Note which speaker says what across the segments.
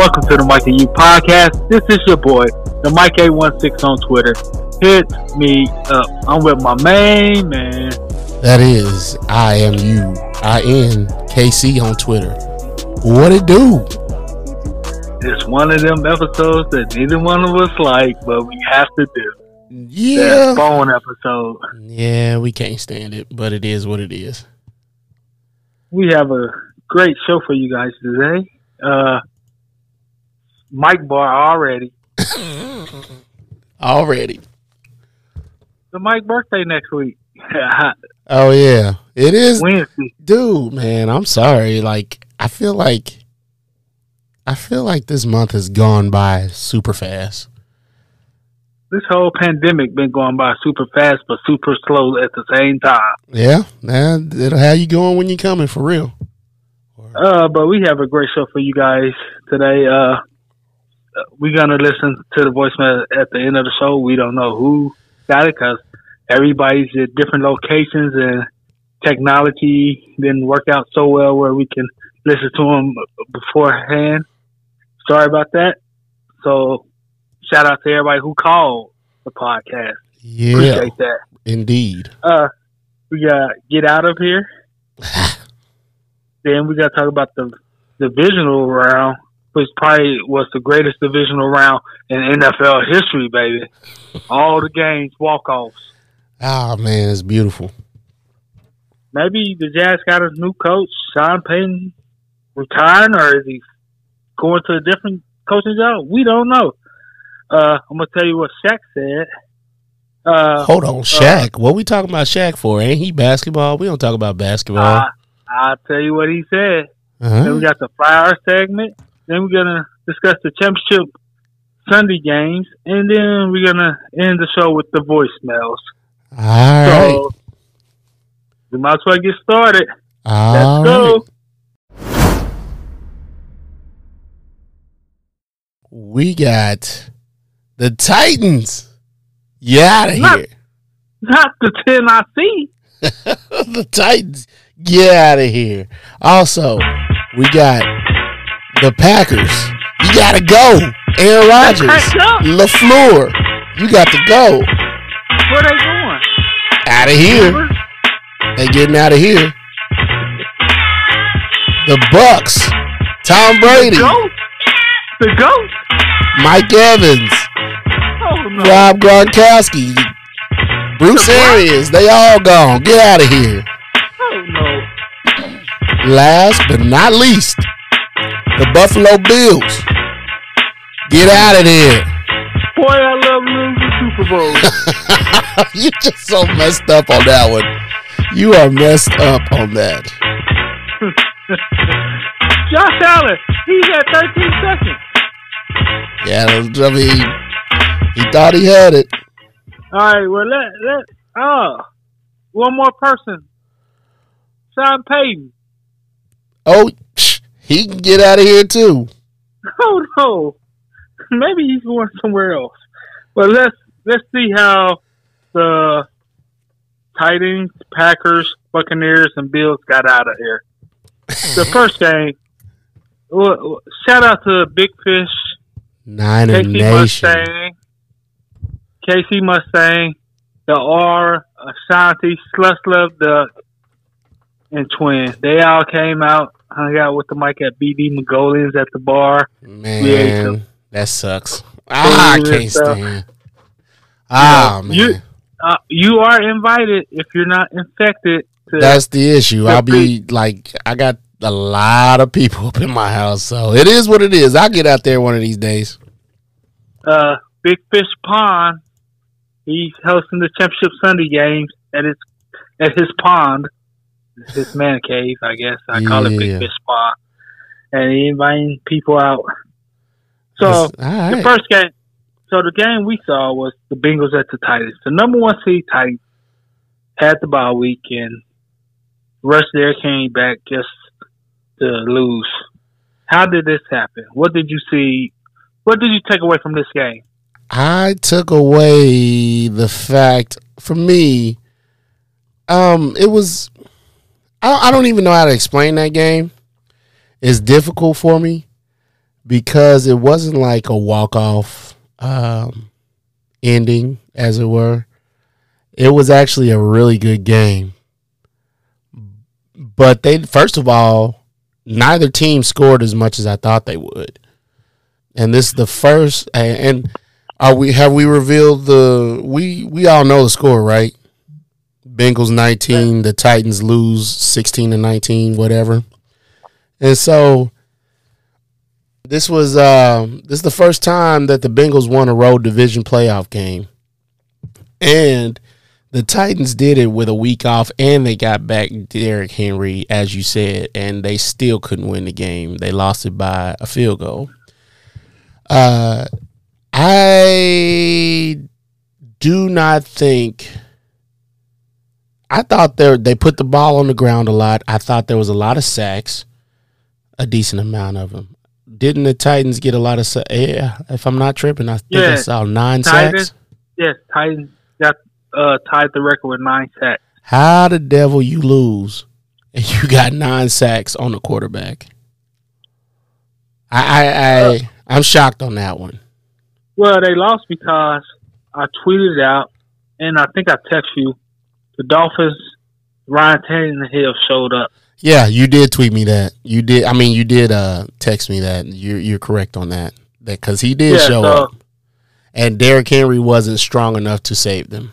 Speaker 1: Welcome to the Mike and You podcast. This is your boy, the Mike A16 on Twitter. Hit me up. I'm with my main man.
Speaker 2: That is, I am you. I N K C on Twitter. What it do?
Speaker 1: It's one of them episodes that neither one of us like, but we have to do.
Speaker 2: Yeah.
Speaker 1: That phone episode.
Speaker 2: Yeah, we can't stand it, but it is what it is.
Speaker 1: We have a great show for you guys today. Uh, Mike Bar already.
Speaker 2: Already.
Speaker 1: The Mike birthday next week.
Speaker 2: Oh yeah. It is
Speaker 1: Wednesday.
Speaker 2: dude, man, I'm sorry. Like I feel like I feel like this month has gone by super fast.
Speaker 1: This whole pandemic been going by super fast but super slow at the same time.
Speaker 2: Yeah, man, it'll have you going when you're coming for real.
Speaker 1: Uh, but we have a great show for you guys today. Uh, we're gonna listen to the voicemail at the end of the show. We don't know who got it because everybody's at different locations and technology didn't work out so well where we can listen to them beforehand. Sorry about that. So, shout out to everybody who called the podcast.
Speaker 2: Yeah,
Speaker 1: Appreciate that.
Speaker 2: indeed.
Speaker 1: Uh, we got get out of here. then we got to talk about the divisional round, which probably was the greatest divisional round in NFL history, baby. All the games walk offs.
Speaker 2: Oh man, it's beautiful.
Speaker 1: Maybe the Jags got a new coach, Sean Payton, retiring, or is he going to a different coaching job? We don't know. Uh, I'm gonna tell you what Shaq said. Uh,
Speaker 2: Hold on, Shaq. what we talking about Shaq for? Ain't he basketball? We don't talk about basketball.
Speaker 1: I, I'll tell you what he said.
Speaker 2: Uh-huh.
Speaker 1: we got the fire segment. Then we're gonna discuss the championship Sunday games, and then we're gonna end the show with the voicemails.
Speaker 2: All right.
Speaker 1: So we might as well get started.
Speaker 2: All
Speaker 1: Let's
Speaker 2: right.
Speaker 1: go.
Speaker 2: We got the Titans. Get out of here.
Speaker 1: Not the ten I see.
Speaker 2: the Titans. Get out of here. Also, we got the Packers. You got to go. Aaron Rodgers. LaFleur. You got to go.
Speaker 1: Where they going?
Speaker 2: Out of here. They getting out of here. The Bucks. Tom Brady.
Speaker 1: Goat. The goat.
Speaker 2: Mike Evans.
Speaker 1: Oh no.
Speaker 2: Rob Gronkowski, Bruce
Speaker 1: The?
Speaker 2: Arians, they all gone. Get out of here.
Speaker 1: Oh no.
Speaker 2: Last but not least, the Buffalo Bills. Get out of there.
Speaker 1: Boy, I love losing Super Bowl.
Speaker 2: You're just so messed up on that one. You are messed up on that.
Speaker 1: Josh Allen, he's at 13 seconds.
Speaker 2: Yeah, I mean, he thought he had it.
Speaker 1: All right, well let let oh one more person. Sean Payton.
Speaker 2: Oh, he can get out of here too.
Speaker 1: Oh no, maybe he's going somewhere else. But let's let's see how the Titans, Packers, Buccaneers, and Bills got out of here. The first game. Well, shout out to Big Fish,
Speaker 2: Niner
Speaker 1: Casey
Speaker 2: Nation.
Speaker 1: Mustang, Casey Mustang, the R, Ashanti, Sluslove Duck, and Twin. They all came out, hung out with the mic at BD Magolians at the bar.
Speaker 2: Man, that sucks. Ah, I can't stand. Ah, man.
Speaker 1: You- Uh, you are invited if you're not infected. To,
Speaker 2: That's the issue. I'll be like, I got a lot of people up in my house, so it is what it is. I'll get out there one of these days.
Speaker 1: uh, Big Fish Pond. He's hosting the championship Sunday games at his at his pond, his man cave, I guess. I call it
Speaker 2: Yeah.
Speaker 1: Big Fish Pond, and he inviting people out. So
Speaker 2: All
Speaker 1: the first game, so the game we saw was the Bengals at the Titans. The number one seed Titans had the bye week, and of their came back just to lose. How did this happen? What did you see? What did you take away from this game?
Speaker 2: I took away the fact for me, um, it was I, I don't even know how to explain that game. It's difficult for me because it wasn't like a walk off um, ending, as it were. It was actually a really good game. But they, first of all, neither team scored as much as I thought they would. And this is the first, and are we have we revealed the we we all know the score, right? Bengals 19, the Titans lose 16 to 19, whatever. And so this was um, this is the first time that the Bengals won a road division playoff game. And the Titans did it with a week off and they got back Derrick Henry, as you said, and they still couldn't win the game. They lost it by a field goal. Uh I do not think I thought they they put the ball on the ground a lot. I thought there was a lot of sacks, a decent amount of them. Didn't the Titans get a lot of sacks? Yeah, if I'm not tripping, I think
Speaker 1: Yeah.
Speaker 2: I saw nine
Speaker 1: Titans,
Speaker 2: sacks.
Speaker 1: yes, Titans got uh, tied the record with nine sacks.
Speaker 2: How the devil you lose and you got nine sacks on the quarterback? I I, I I'm shocked on that one.
Speaker 1: Well, they lost because I tweeted it out, and I think I text you. The Dolphins, Ryan Tannehill showed up.
Speaker 2: Yeah, you did tweet me that. You did. I mean, you did uh, text me that. You're you're correct on that. That because he did
Speaker 1: Yeah,
Speaker 2: show
Speaker 1: so-
Speaker 2: up, and Derrick Henry wasn't strong enough to save them.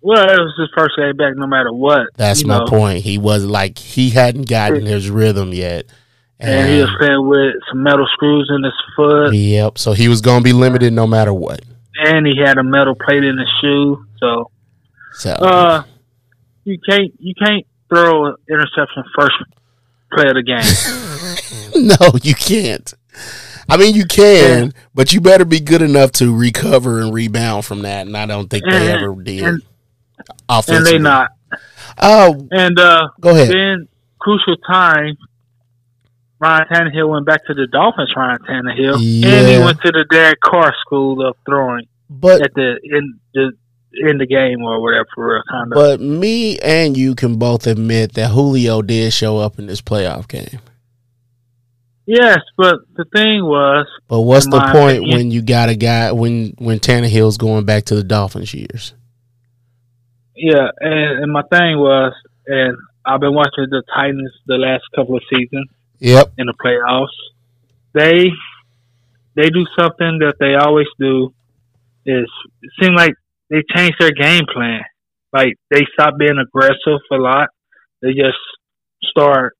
Speaker 1: Well, it was his first game back, no matter what.
Speaker 2: That's my
Speaker 1: know.
Speaker 2: point. He was like he hadn't gotten his rhythm yet,
Speaker 1: And he was playing with some metal screws in his foot,
Speaker 2: yep. So he was gonna be limited no matter what.
Speaker 1: and he had a metal plate in his shoe. So,
Speaker 2: So
Speaker 1: uh, you can't you can't throw an interception first play of the game.
Speaker 2: no, you can't. I mean, you can,
Speaker 1: Yeah.
Speaker 2: but you better be good enough to recover and rebound from that. And I don't think they ever did.
Speaker 1: and- and they not.
Speaker 2: Oh,
Speaker 1: And uh,
Speaker 2: go ahead.
Speaker 1: then crucial time, Ryan Tannehill went back to the Dolphins. Ryan Tannehill, and he went to the Derek Carr School of throwing
Speaker 2: But
Speaker 1: at the in the in the game or whatever. For real, kind of.
Speaker 2: But me and you can both admit that Julio did show up in this playoff game.
Speaker 1: yes, but the thing was,
Speaker 2: But what's the point
Speaker 1: opinion-
Speaker 2: when you got a guy when when Tannehill's going back to the Dolphins years?
Speaker 1: yeah, and, and my thing was, and I've been watching the Titans the last couple of seasons
Speaker 2: Yep.
Speaker 1: in the playoffs. They they do something that they always do. Is it seems like they change their game plan. Like they stop being aggressive a lot. They just start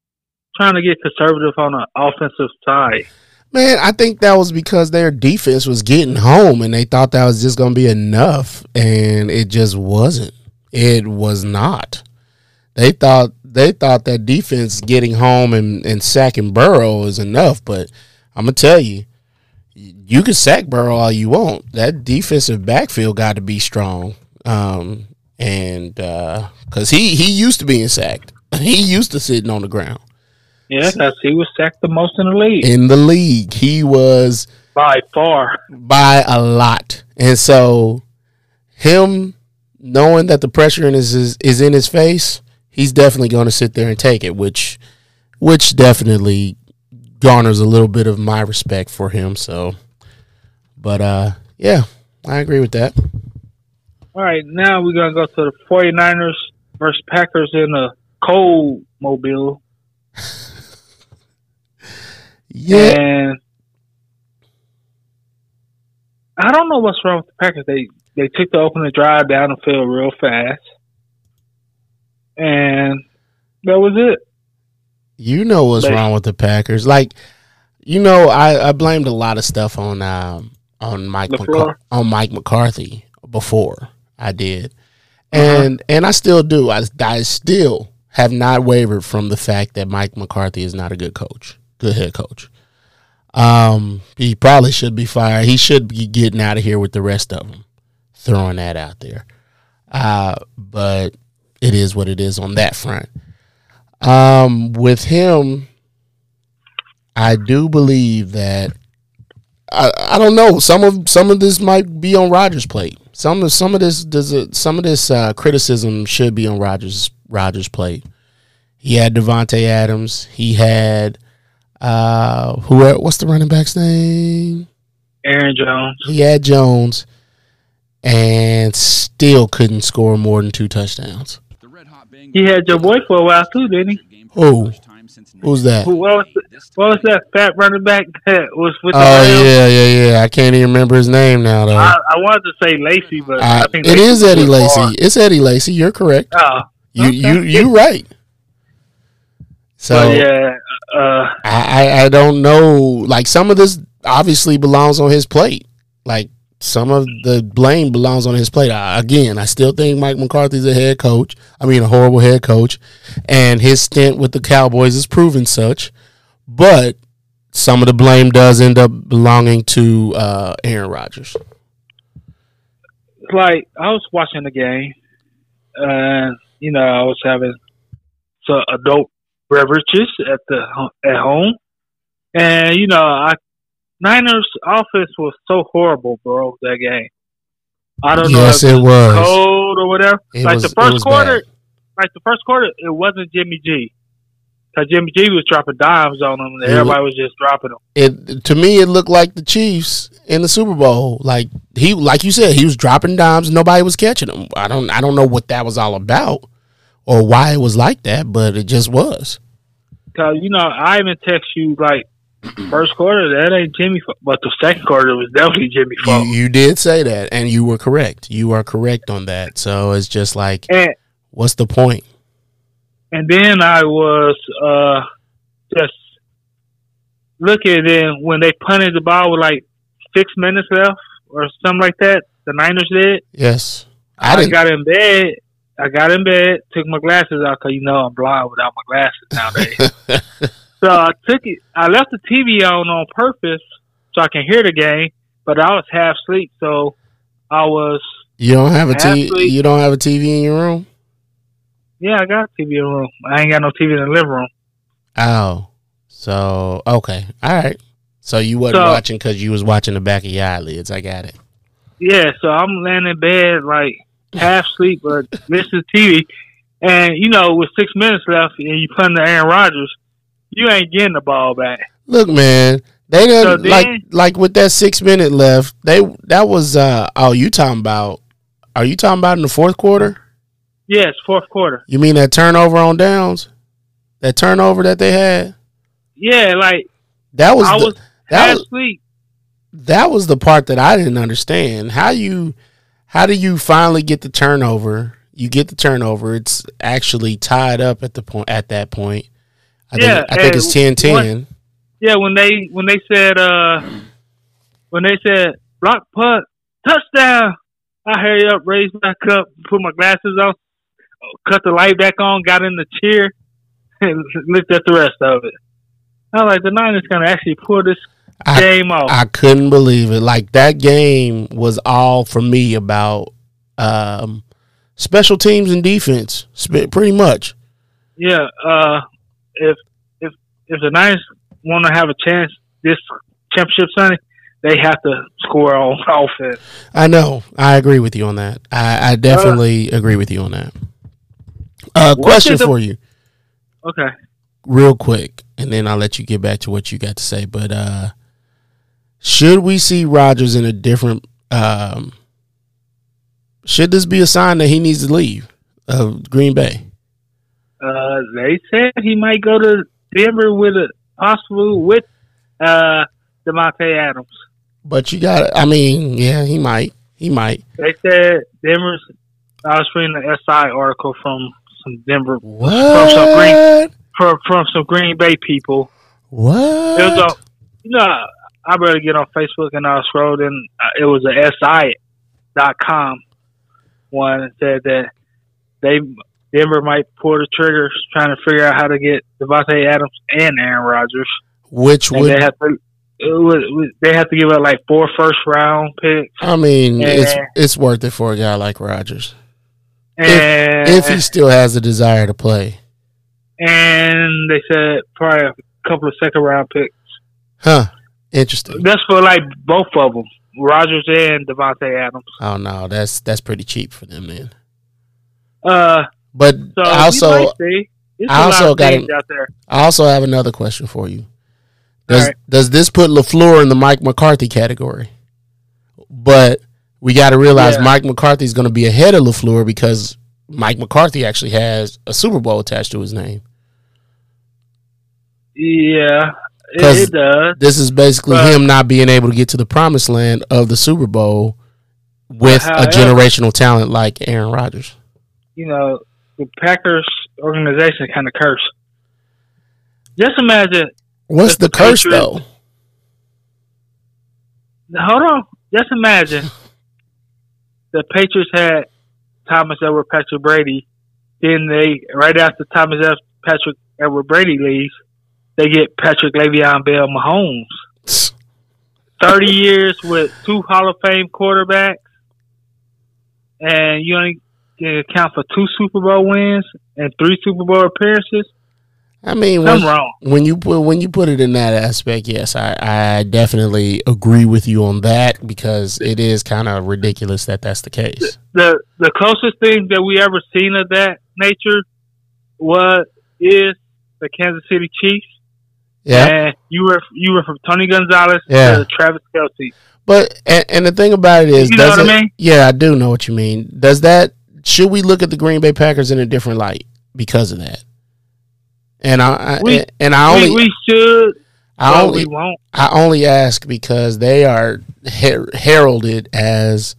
Speaker 1: trying to get conservative on the offensive side.
Speaker 2: Man, I think that was because their defense was getting home and they thought that was just going to be enough and it just wasn't. It was not. They thought they thought that defense getting home and, and sacking Burrow is enough, but I'm going to tell you you can sack Burrow all you want. That defensive backfield got to be strong. Um and uh cuz he he used to being sacked. He used to sitting on the ground.
Speaker 1: Yeah, because he was sacked the most in the league
Speaker 2: In the league, he was
Speaker 1: by far.
Speaker 2: by a lot. And so him knowing that the pressure in his is, is in his face, he's definitely going to sit there and take it, which which definitely garners a little bit of my respect for him. So but uh yeah, I agree with that.
Speaker 1: All right, now we're gonna go to the 49ers versus Packers in a cold mobile.
Speaker 2: Yeah.
Speaker 1: And I don't know what's wrong with the Packers. They they took the opening drive down the field real fast, and that was it.
Speaker 2: You know what's wrong with the Packers. Like, you know, I, I blamed a lot of stuff on um, on Mike McCar- on Mike McCarthy before I did,
Speaker 1: Uh-huh.
Speaker 2: and and I still do. I, I still have not wavered from the fact that Mike McCarthy is not a good coach, good head coach. Um, he probably should be fired. He should be getting out of here with the rest of them. Throwing that out there, uh, but it is what it is on that front. Um, with him, I do believe that I, I don't know some of some of this might be on Rodgers' plate. Some of some of this does it, some of this uh, criticism should be on Rodgers Rodgers' plate. He had Davante Adams. He had Uh, who? What's the running back's name?
Speaker 1: Aaron Jones.
Speaker 2: He had Jones, and still couldn't score more than two touchdowns.
Speaker 1: He had your boy for a while too, didn't he?
Speaker 2: Who? Who's that?
Speaker 1: Who, what, was the, what was that fat running back that was with the
Speaker 2: Oh
Speaker 1: Rams?
Speaker 2: yeah, yeah, yeah. I can't even remember his name now though.
Speaker 1: I, I wanted to say Lacy, but I,
Speaker 2: I,
Speaker 1: think
Speaker 2: it is
Speaker 1: was
Speaker 2: Eddie
Speaker 1: far.
Speaker 2: Lacy. It's Eddie Lacy. You're correct.
Speaker 1: Oh,
Speaker 2: You
Speaker 1: okay.
Speaker 2: you you right. So
Speaker 1: but yeah, uh,
Speaker 2: I, I I don't know. Like some of this obviously belongs on his plate. Like some of the blame belongs on his plate. I, again, I still think Mike McCarthy's a head coach. I mean, a horrible head coach, and his stint with the Cowboys is proven such. But some of the blame does end up belonging to uh, Aaron Rodgers.
Speaker 1: like I was watching the game, and you know I was having some adult beverages at the at home, and you know I Niners offense was so horrible, bro. That game. I don't know
Speaker 2: Yes,
Speaker 1: if
Speaker 2: it was.
Speaker 1: cold or whatever.
Speaker 2: It
Speaker 1: like
Speaker 2: was-
Speaker 1: the first quarter,
Speaker 2: bad.
Speaker 1: like the first quarter, it wasn't Jimmy G. Cause Jimmy G was dropping dimes on them, and
Speaker 2: It
Speaker 1: everybody was just dropping them.
Speaker 2: it to me it looked like the Chiefs in the Super Bowl. Like he like you said, he was dropping dimes, nobody was catching them. I don't I don't know what that was all about or why it was like that, but it just was.
Speaker 1: Cause you know I even text you like first quarter that ain't Jimmy, but the second quarter was definitely Jimmy
Speaker 2: You,
Speaker 1: fault.
Speaker 2: you did say that and you were correct. You are correct on that. So it's just like
Speaker 1: And
Speaker 2: what's the point?
Speaker 1: and then I was uh just looking in when they punted the ball with like six minutes left or something like that. The Niners did.
Speaker 2: Yes. I
Speaker 1: I, got in bed. I got in bed, took my glasses out because you know I'm blind without my glasses nowadays. so I took it. I left the TV on on purpose so I can hear the game, but I was half asleep, so I was.
Speaker 2: You don't have a TV you don't have a TV in your room?
Speaker 1: Yeah, I got a TV in the room. I ain't got no TV in the living room.
Speaker 2: Oh. So okay. All right. So you wasn't
Speaker 1: So-
Speaker 2: watching because you was watching the back of your eyelids. I got it.
Speaker 1: Yeah, so I'm laying in bed like half asleep, but listening to TV, and you know, with six minutes left, and you in the Aaron Rodgers, you ain't getting the ball back.
Speaker 2: Look, man, they done
Speaker 1: So then-
Speaker 2: like like with that six minute left. They that was uh oh you talking about? Are you talking about in the fourth quarter?
Speaker 1: Yes, fourth quarter.
Speaker 2: You mean that turnover on downs? That turnover that they had?
Speaker 1: Yeah, like
Speaker 2: That was
Speaker 1: I
Speaker 2: the,
Speaker 1: was
Speaker 2: that was
Speaker 1: asleep.
Speaker 2: that was the part that I didn't understand. How you how do you finally get the turnover? You get the turnover. It's actually tied up at the point at that point. I
Speaker 1: Yeah,
Speaker 2: think I think it's 10-10.
Speaker 1: Yeah, when they when they said uh when they said block punt touchdown, I hurry up, raised my cup, put my glasses on, cut the light back on, got in the chair, and looked at the rest of it. I was like, the Niners gonna actually pull this
Speaker 2: I-
Speaker 1: game off.
Speaker 2: I couldn't believe it. Like that game was all for me about um, special teams and defense, pretty much.
Speaker 1: yeah, uh, if if if the Niners want to have a chance this championship Sunday, they have to score on offense.
Speaker 2: I know. I agree with you on that. I, I definitely agree with you on that. Uh, question
Speaker 1: the-
Speaker 2: for you,
Speaker 1: Okay.
Speaker 2: real quick, and then I'll let you get back to what you got to say. But uh, should we see Rodgers in a different? Um, should this be a sign that he needs to leave of Green Bay?
Speaker 1: Uh, they said he might go to Denver with a possible with uh Demonte Adams.
Speaker 2: But you got. I mean, yeah, he might. He might.
Speaker 1: They said Denver's. I was reading the SI article from some Denver
Speaker 2: What?
Speaker 1: some Green- from from some Green Bay people.
Speaker 2: What?
Speaker 1: It was a, you know, I better get on Facebook and I scrolled and uh, it was a SI dot com one that said that they Denver might pull the trigger trying to figure out how to get Davante Adams and Aaron Rodgers.
Speaker 2: Which
Speaker 1: and
Speaker 2: would
Speaker 1: they have to was, they have to give up like four first round picks,
Speaker 2: I mean, it's it's worth it for a guy like Rodgers
Speaker 1: and
Speaker 2: if he still has a desire to play.
Speaker 1: and they said probably a couple of second round picks.
Speaker 2: Huh? Interesting.
Speaker 1: That's for like both of them, Rodgers and Davante Adams.
Speaker 2: Oh no, that's that's pretty cheap for them then.
Speaker 1: Uh,
Speaker 2: But
Speaker 1: so
Speaker 2: I also
Speaker 1: we might see. It's
Speaker 2: I also got
Speaker 1: names out there.
Speaker 2: I also have another question for you. Does
Speaker 1: right.
Speaker 2: does this put Lafleur in the Mike McCarthy category? But we got to realize
Speaker 1: Yeah.
Speaker 2: Mike McCarthy is going to be ahead of Lafleur because Mike McCarthy actually has a Super Bowl attached to his name.
Speaker 1: Yeah, it, it does.
Speaker 2: This is basically
Speaker 1: But-
Speaker 2: him not being able to get to the promised land of the Super Bowl with a generational talent like Aaron Rodgers.
Speaker 1: You know, the Packers organization kind of cursed. Just imagine.
Speaker 2: What's
Speaker 1: The
Speaker 2: the curse
Speaker 1: Patriots-
Speaker 2: though?
Speaker 1: Hold on. Just imagine. the Patriots had Thomas Edward Patrick Brady. Then they right after Thomas Edward Patrick Edward Brady leaves, they get Patrick Le'Veon Bell Mahomes. Thirty years with two Hall of Fame quarterbacks, and you only account for two Super Bowl wins and three Super Bowl appearances.
Speaker 2: I mean, when,
Speaker 1: wrong.
Speaker 2: when you put when you put it in that aspect, yes, I, I definitely agree with you on that because it is kind of ridiculous that that's the case.
Speaker 1: the the closest thing that we ever seen of that nature was is the Kansas City Chiefs.
Speaker 2: Yeah,
Speaker 1: And you were you were from Tony Gonzalez
Speaker 2: Yeah.
Speaker 1: to Travis Kelce.
Speaker 2: but and, and the thing about it is,
Speaker 1: You know
Speaker 2: does
Speaker 1: what I
Speaker 2: it-
Speaker 1: mean?
Speaker 2: Yeah, I do know what you mean. Does that should we look at the Green Bay Packers in a different light because of that? And I, I
Speaker 1: We-
Speaker 2: and I only
Speaker 1: we, we should,
Speaker 2: I only. I only ask because they are her- heralded as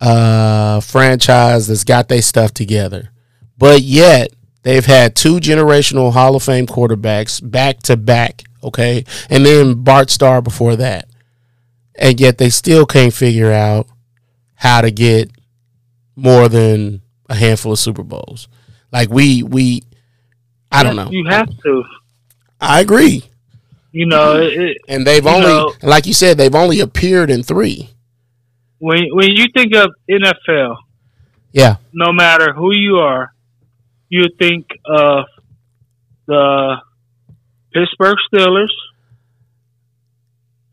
Speaker 2: a franchise that's got their stuff together, but yet they've had two generational Hall of Fame quarterbacks back to back. Okay, and then Bart Starr before that, and yet they still can't figure out how to get more than a handful of Super Bowls. Like we we, I don't know.
Speaker 1: You have to.
Speaker 2: I agree.
Speaker 1: You know, it,
Speaker 2: And they've only,
Speaker 1: know-
Speaker 2: like you said, they've only appeared in three.
Speaker 1: when when you think of NFL,
Speaker 2: Yeah,
Speaker 1: no matter who you are, you think of the Pittsburgh Steelers,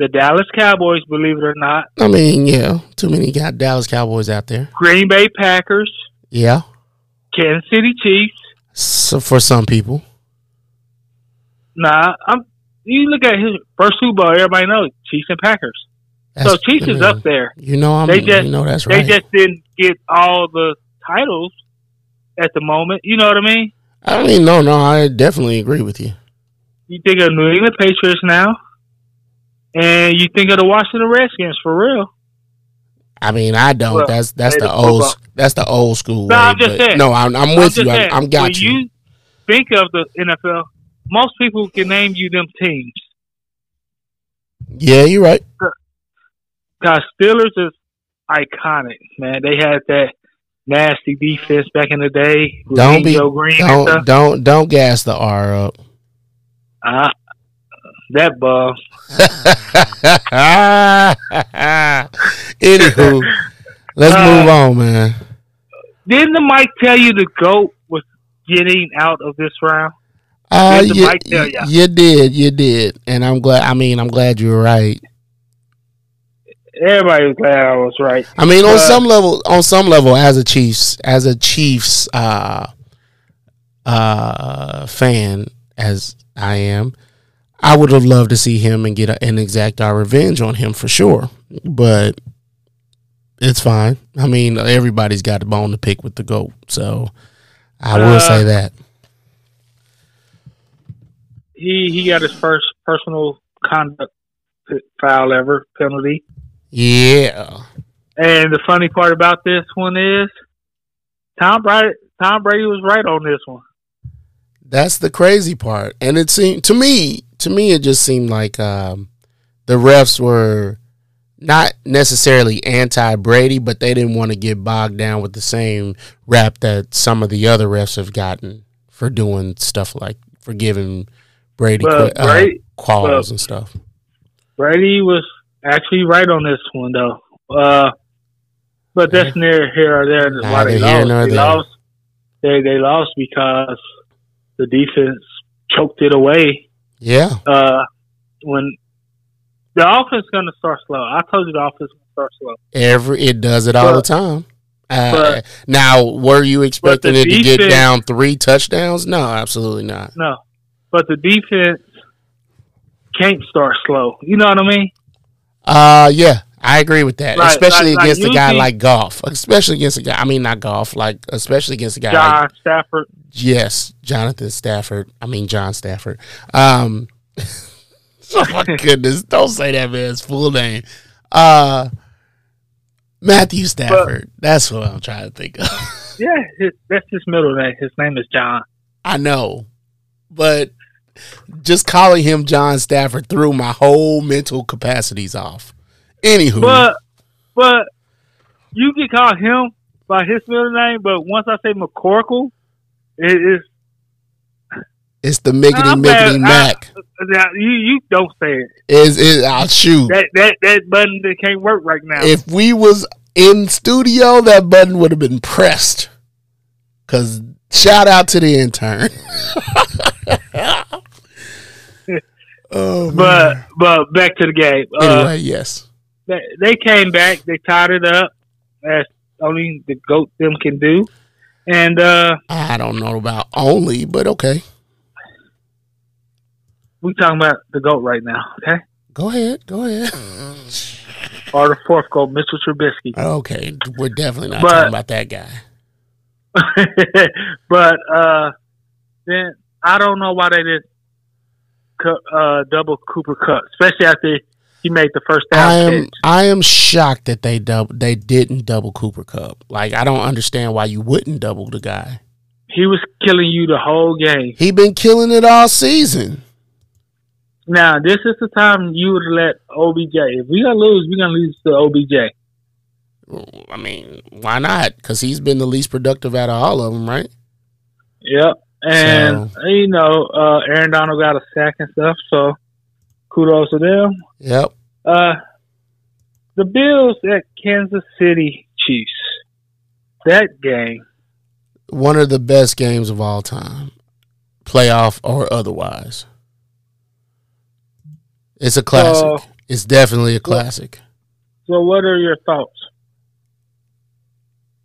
Speaker 1: the Dallas Cowboys, believe it or not,
Speaker 2: I mean, yeah, too many got Dallas Cowboys out there.
Speaker 1: Green Bay Packers,
Speaker 2: Yeah,
Speaker 1: Kansas City Chiefs.
Speaker 2: so for some people,
Speaker 1: Nah, I'm. You look at his first Super Bowl. Everybody knows Chiefs and Packers. So Chiefs
Speaker 2: I
Speaker 1: is up there.
Speaker 2: You know, I'm,
Speaker 1: They just-
Speaker 2: you know that's right.
Speaker 1: They just didn't get all the titles at the moment. You know what I mean?
Speaker 2: I mean, no, no, I definitely agree with you.
Speaker 1: You think of New England Patriots now, and you think of the Washington Redskins for real.
Speaker 2: I mean, I don't.
Speaker 1: Well,
Speaker 2: that's that's the old
Speaker 1: football.
Speaker 2: that's the old school
Speaker 1: No,
Speaker 2: way.
Speaker 1: I'm just saying.
Speaker 2: No, I'm, I'm
Speaker 1: I'm
Speaker 2: with you.
Speaker 1: saying,
Speaker 2: I'm, I'm got
Speaker 1: when
Speaker 2: you.
Speaker 1: you think of the NFL, most people can name you them teams.
Speaker 2: Yeah, you're right.
Speaker 1: Because Steelers is iconic, man. They had that nasty defense back in the day. with
Speaker 2: Don't be-
Speaker 1: Joe Greene
Speaker 2: Don't don't don't gas the R up.
Speaker 1: Uh, that ball.
Speaker 2: Anywho, let's
Speaker 1: Uh,
Speaker 2: move on, man.
Speaker 1: Didn't the mic tell you the GOAT was getting out of this round?
Speaker 2: Uh, you,
Speaker 1: mic tell ya?
Speaker 2: you did, you did, and I'm glad. I mean, I'm glad you were right.
Speaker 1: Everybody was glad I was right.
Speaker 2: I mean, on
Speaker 1: Uh,
Speaker 2: some level, on some level, as a Chiefs, as a Chiefs uh, uh, fan, as I am, I would have loved to see him and get a, and exact our revenge on him for sure. But it's fine. I mean, everybody's got a bone to pick with the goat, so I will
Speaker 1: Uh,
Speaker 2: say that.
Speaker 1: He he got his first personal conduct foul ever penalty.
Speaker 2: Yeah,
Speaker 1: And the funny part about this one is Tom Brady Tom Brady was right on this one.
Speaker 2: That's the crazy part. And it seemed to me, to me, it just seemed like um, the refs were not necessarily anti Brady, but they didn't want to get bogged down with the same rap that some of the other refs have gotten for doing stuff like for giving Brady
Speaker 1: But
Speaker 2: uh,
Speaker 1: Brady-
Speaker 2: calls
Speaker 1: but-
Speaker 2: and stuff.
Speaker 1: Brady was actually right on this one though. Uh, but that's near here or there. Why they
Speaker 2: here
Speaker 1: lost? They lost. They they lost because the defense choked it away.
Speaker 2: Yeah,
Speaker 1: Uh, when the offense going to start slow. I told you the offense going to start slow.
Speaker 2: every it does it all the time. Uh,
Speaker 1: but-
Speaker 2: now, were you expecting it to get down three touchdowns? No, absolutely not.
Speaker 1: No, but the defense can't start slow. You know what I mean?
Speaker 2: Uh, yeah, I agree with that.
Speaker 1: Like-
Speaker 2: especially
Speaker 1: like-
Speaker 2: against
Speaker 1: like
Speaker 2: a guy like golf. Especially against a guy. I mean, not golf. Like especially against a guy.
Speaker 1: John
Speaker 2: Like,
Speaker 1: Stafford.
Speaker 2: yes, Jonathan Stafford. I mean, John Stafford. Um, oh my goodness! Don't say that man's full name. Uh, Matthew Stafford. That's what I'm trying to think of.
Speaker 1: Yeah, his, that's his middle name. His name is John.
Speaker 2: I know, but just calling him John Stafford threw my whole mental capacities off. Anywho,
Speaker 1: But but you can call him by his middle name, but once I say McCorkle, it is
Speaker 2: it's the miggity
Speaker 1: I'm
Speaker 2: miggity mac.
Speaker 1: you you don't say it.
Speaker 2: Is is I'll shoot.
Speaker 1: That that that button that can't work right now.
Speaker 2: if we was in studio, that button would have been pressed. Cause shout out to the intern. oh, man.
Speaker 1: but but back to the game. Uh,
Speaker 2: yes.
Speaker 1: They, they came back. They tied it up as only the goat them can do, and uh,
Speaker 2: I don't know about only, but okay.
Speaker 1: we talking about the goat right now, okay?
Speaker 2: Go ahead. Go ahead.
Speaker 1: Or the fourth goat, Mitchell Trubisky.
Speaker 2: Okay, we're definitely not
Speaker 1: But-
Speaker 2: talking about that guy.
Speaker 1: but uh, then I don't know why they didn't cut, uh, double Cooper Kupp, especially after he made the first down
Speaker 2: I am
Speaker 1: catch.
Speaker 2: I am shocked that they double they didn't double Cooper Kupp. Like I don't understand why you wouldn't double the guy.
Speaker 1: He was killing you the whole game.
Speaker 2: He been killing it all season.
Speaker 1: Now this is the time you would let OBJ. If we gonna lose, we gonna lose to OBJ.
Speaker 2: I mean, why not? Because he's been the least productive out of all of them, right?
Speaker 1: Yep. And you know, uh, Aaron Donald got a sack and stuff, so kudos to them.
Speaker 2: Yep.
Speaker 1: Uh, the Bills at Kansas City Chiefs. That game,
Speaker 2: One of the best games of all time, playoff or otherwise. It's a classic.
Speaker 1: Uh,
Speaker 2: it's definitely a classic.
Speaker 1: so what are your thoughts?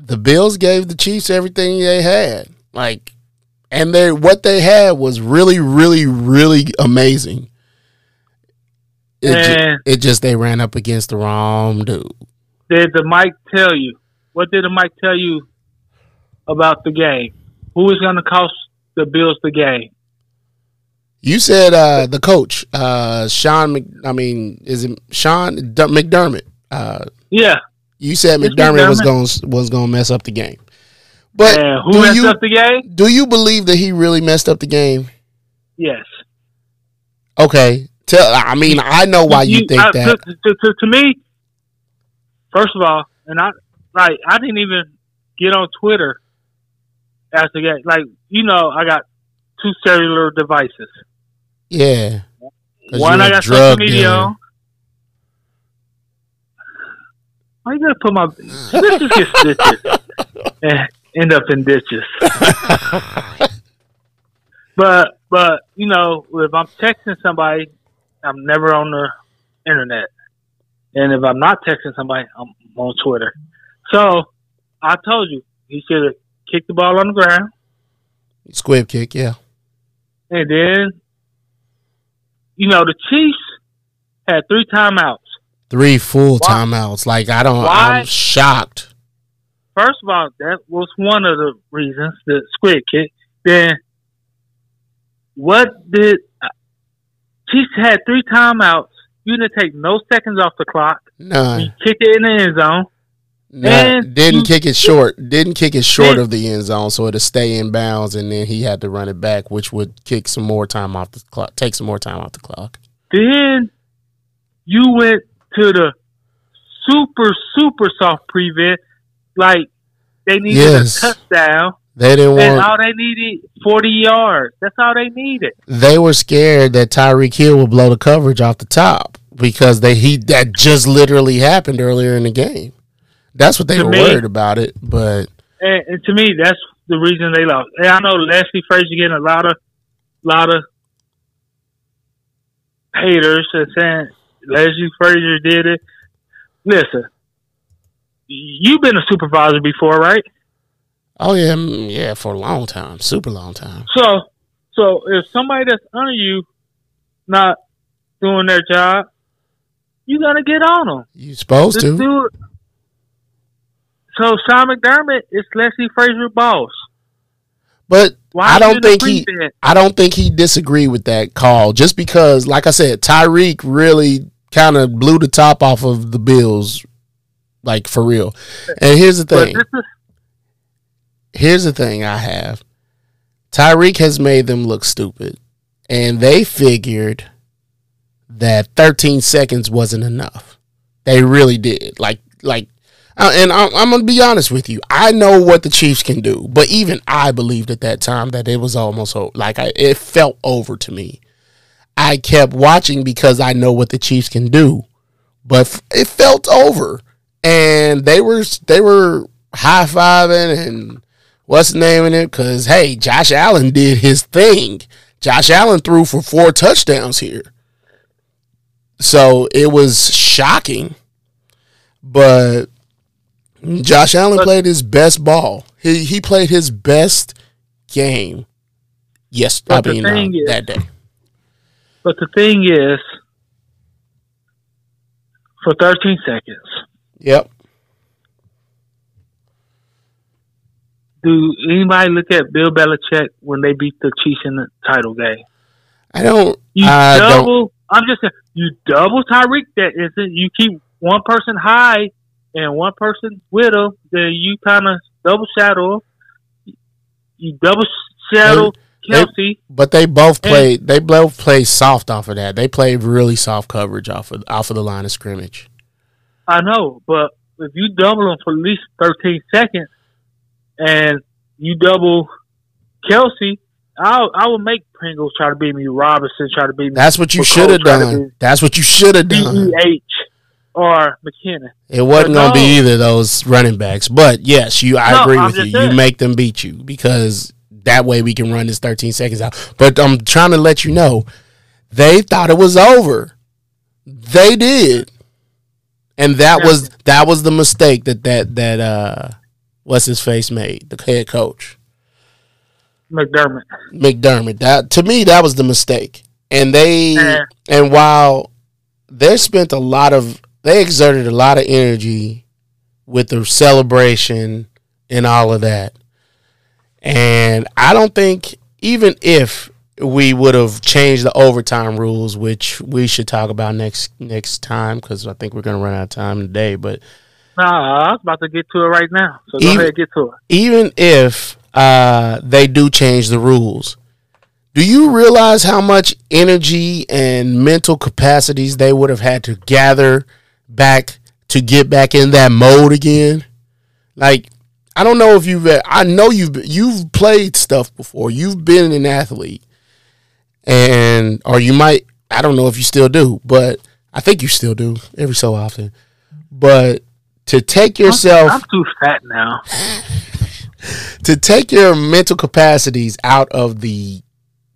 Speaker 2: the Bills gave the Chiefs everything they had. Like and they what they had was really, really, really amazing. It, ju- it just they ran up against the wrong dude.
Speaker 1: Did the mic tell you? What did the mic tell you about the game? Who is going to cost the Bills the game?
Speaker 2: You said uh, the coach, uh, Sean. Mc, I mean, is it Sean D- McDermott? Uh,
Speaker 1: Yeah.
Speaker 2: you said
Speaker 1: It's
Speaker 2: McDermott was going was going to mess up the game. But
Speaker 1: and who
Speaker 2: do
Speaker 1: messed
Speaker 2: you
Speaker 1: up the game?
Speaker 2: do you believe that he really messed up the game?
Speaker 1: Yes.
Speaker 2: Okay, tell. I mean, I know why you, think
Speaker 1: I-
Speaker 2: that.
Speaker 1: To, to, to, me, first of all, and I like I didn't even get on Twitter after game. Like you know, I got two cellular devices.
Speaker 2: Yeah.
Speaker 1: One
Speaker 2: you
Speaker 1: I got social media on. Why you gotta put my let's just get stitches and end up in ditches. but but you know, if I'm texting somebody, I'm never on the internet. And if I'm not texting somebody, I'm on Twitter. So I told you he should have kicked the ball on the ground
Speaker 2: Squib kick, yeah.
Speaker 1: and then you know the Chiefs had three timeouts.
Speaker 2: Three full
Speaker 1: Why-
Speaker 2: timeouts. Like I don't
Speaker 1: Why-
Speaker 2: I'm shocked.
Speaker 1: First of all, that was one of the reasons the squib kick. Then, what did Chiefs had three timeouts? You didn't take no seconds off the clock. You
Speaker 2: None.
Speaker 1: kicked it in the end zone. And
Speaker 2: Didn't kick it short. Didn't kick it short of the end zone, so it'll stay in bounds and then he had to run it back, which would kick some more time off the clock take some more time off the clock.
Speaker 1: Then you went to the super super soft prevent, like they needed
Speaker 2: Yes.
Speaker 1: a touchdown,
Speaker 2: They didn't
Speaker 1: and
Speaker 2: want
Speaker 1: all they needed forty yards. That's all they needed.
Speaker 2: they were scared that Tyreek Hill would blow the coverage off the top because they he that just literally happened earlier in the game. That's what they
Speaker 1: To
Speaker 2: were
Speaker 1: me-
Speaker 2: worried about it, but
Speaker 1: And, and to me, that's the reason they lost. And I know Leslie Frazier getting a lot of, lot of haters and saying Leslie Frazier did it. Listen, you've been a supervisor before, right?
Speaker 2: Oh yeah, yeah, for a long time, super long time.
Speaker 1: So, so if somebody that's under you not doing their job, you gotta get on them.
Speaker 2: You supposed
Speaker 1: Just
Speaker 2: to.
Speaker 1: So Sean McDermott is Leslie Frazier boss.
Speaker 2: But
Speaker 1: Why
Speaker 2: I don't think he
Speaker 1: that?
Speaker 2: I don't think he disagreed with that call just because like I said Tyreek really kind of blew the top off of the Bills like for real. And here's the thing.
Speaker 1: this is
Speaker 2: Here's the thing I have. Tyreek has made them look stupid and they figured that 13 seconds wasn't enough. They really did. Like like and I'm, I'm gonna be honest with you. I know what the Chiefs can do, but even I believed at that time that it was almost like I, it felt over to me. I kept watching because I know what the Chiefs can do, but it felt over, and they were they were high fiving and what's the name in it? Because hey, Josh Allen did his thing. Josh Allen threw for four touchdowns here, so it was shocking, but Josh Allen played his best ball. He he played his best game. Yes, I
Speaker 1: But
Speaker 2: mean uh,
Speaker 1: is-
Speaker 2: that day.
Speaker 1: But the thing is, for 13 seconds,
Speaker 2: Yep.
Speaker 1: Do anybody look at Bill Belichick when they beat the Chiefs in the title game?
Speaker 2: I don't.
Speaker 1: You
Speaker 2: I don't.
Speaker 1: double. I'm just saying, you double Tyreek. That isn't. You keep one person high and one person with him. Then you kind of double shadow. You double shadow
Speaker 2: They-
Speaker 1: Kelce.
Speaker 2: But they both played. They both played soft off of that. They played really soft coverage off of off of the line of scrimmage.
Speaker 1: I know, but if you double them for at least 13 seconds, and you double Kelce, I I would make Pringles try to beat me. Robinson try to beat me.
Speaker 2: That's what you should have done. That's what you should have done.
Speaker 1: CEH or McKinnon.
Speaker 2: It wasn't to be either of those running backs. But yes, you. I
Speaker 1: No,
Speaker 2: agree
Speaker 1: I'm
Speaker 2: with you.
Speaker 1: just
Speaker 2: You make them beat you because that way we can run this 13 seconds out. But I'm trying to let you know, they thought it was over. They did, and that was that was the mistake that that that uh, what's his face made the head coach.
Speaker 1: McDermott.
Speaker 2: McDermott. That to me, that was the mistake. And they
Speaker 1: Yeah.
Speaker 2: and while they spent a lot of they exerted a lot of energy with the celebration and all of that. And I don't think even if we would have changed the overtime rules, which we should talk about next next time because I think we're going to run out of time today. But
Speaker 1: Nah, I was about to get to it right now. So go
Speaker 2: Even-
Speaker 1: ahead, get to it.
Speaker 2: even if uh, they do change the rules, do you realize how much energy and mental capacities they would have had to gather back to get back in that mode again? Like, I don't know if you've. I know you've you've played stuff before. You've been an athlete, and or you might. I don't know if you still do, but I think you still do every so often. But to take yourself
Speaker 1: I'm too fat now.
Speaker 2: to take your mental capacities out of the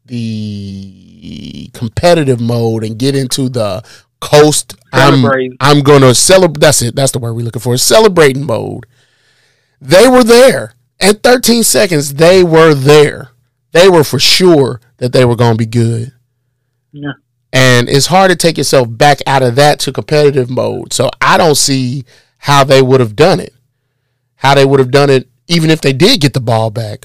Speaker 2: the competitive mode and get into the coast I'm I'm gonna celebrate that's it that's the word we're looking for celebrating mode. They were there. At 13 seconds they were there. They were for sure that they were gonna be good.
Speaker 1: Yeah.
Speaker 2: and it's hard to take yourself back out of that to competitive mode. So I don't see how they would have done it how they would have done it even if they did get the ball back.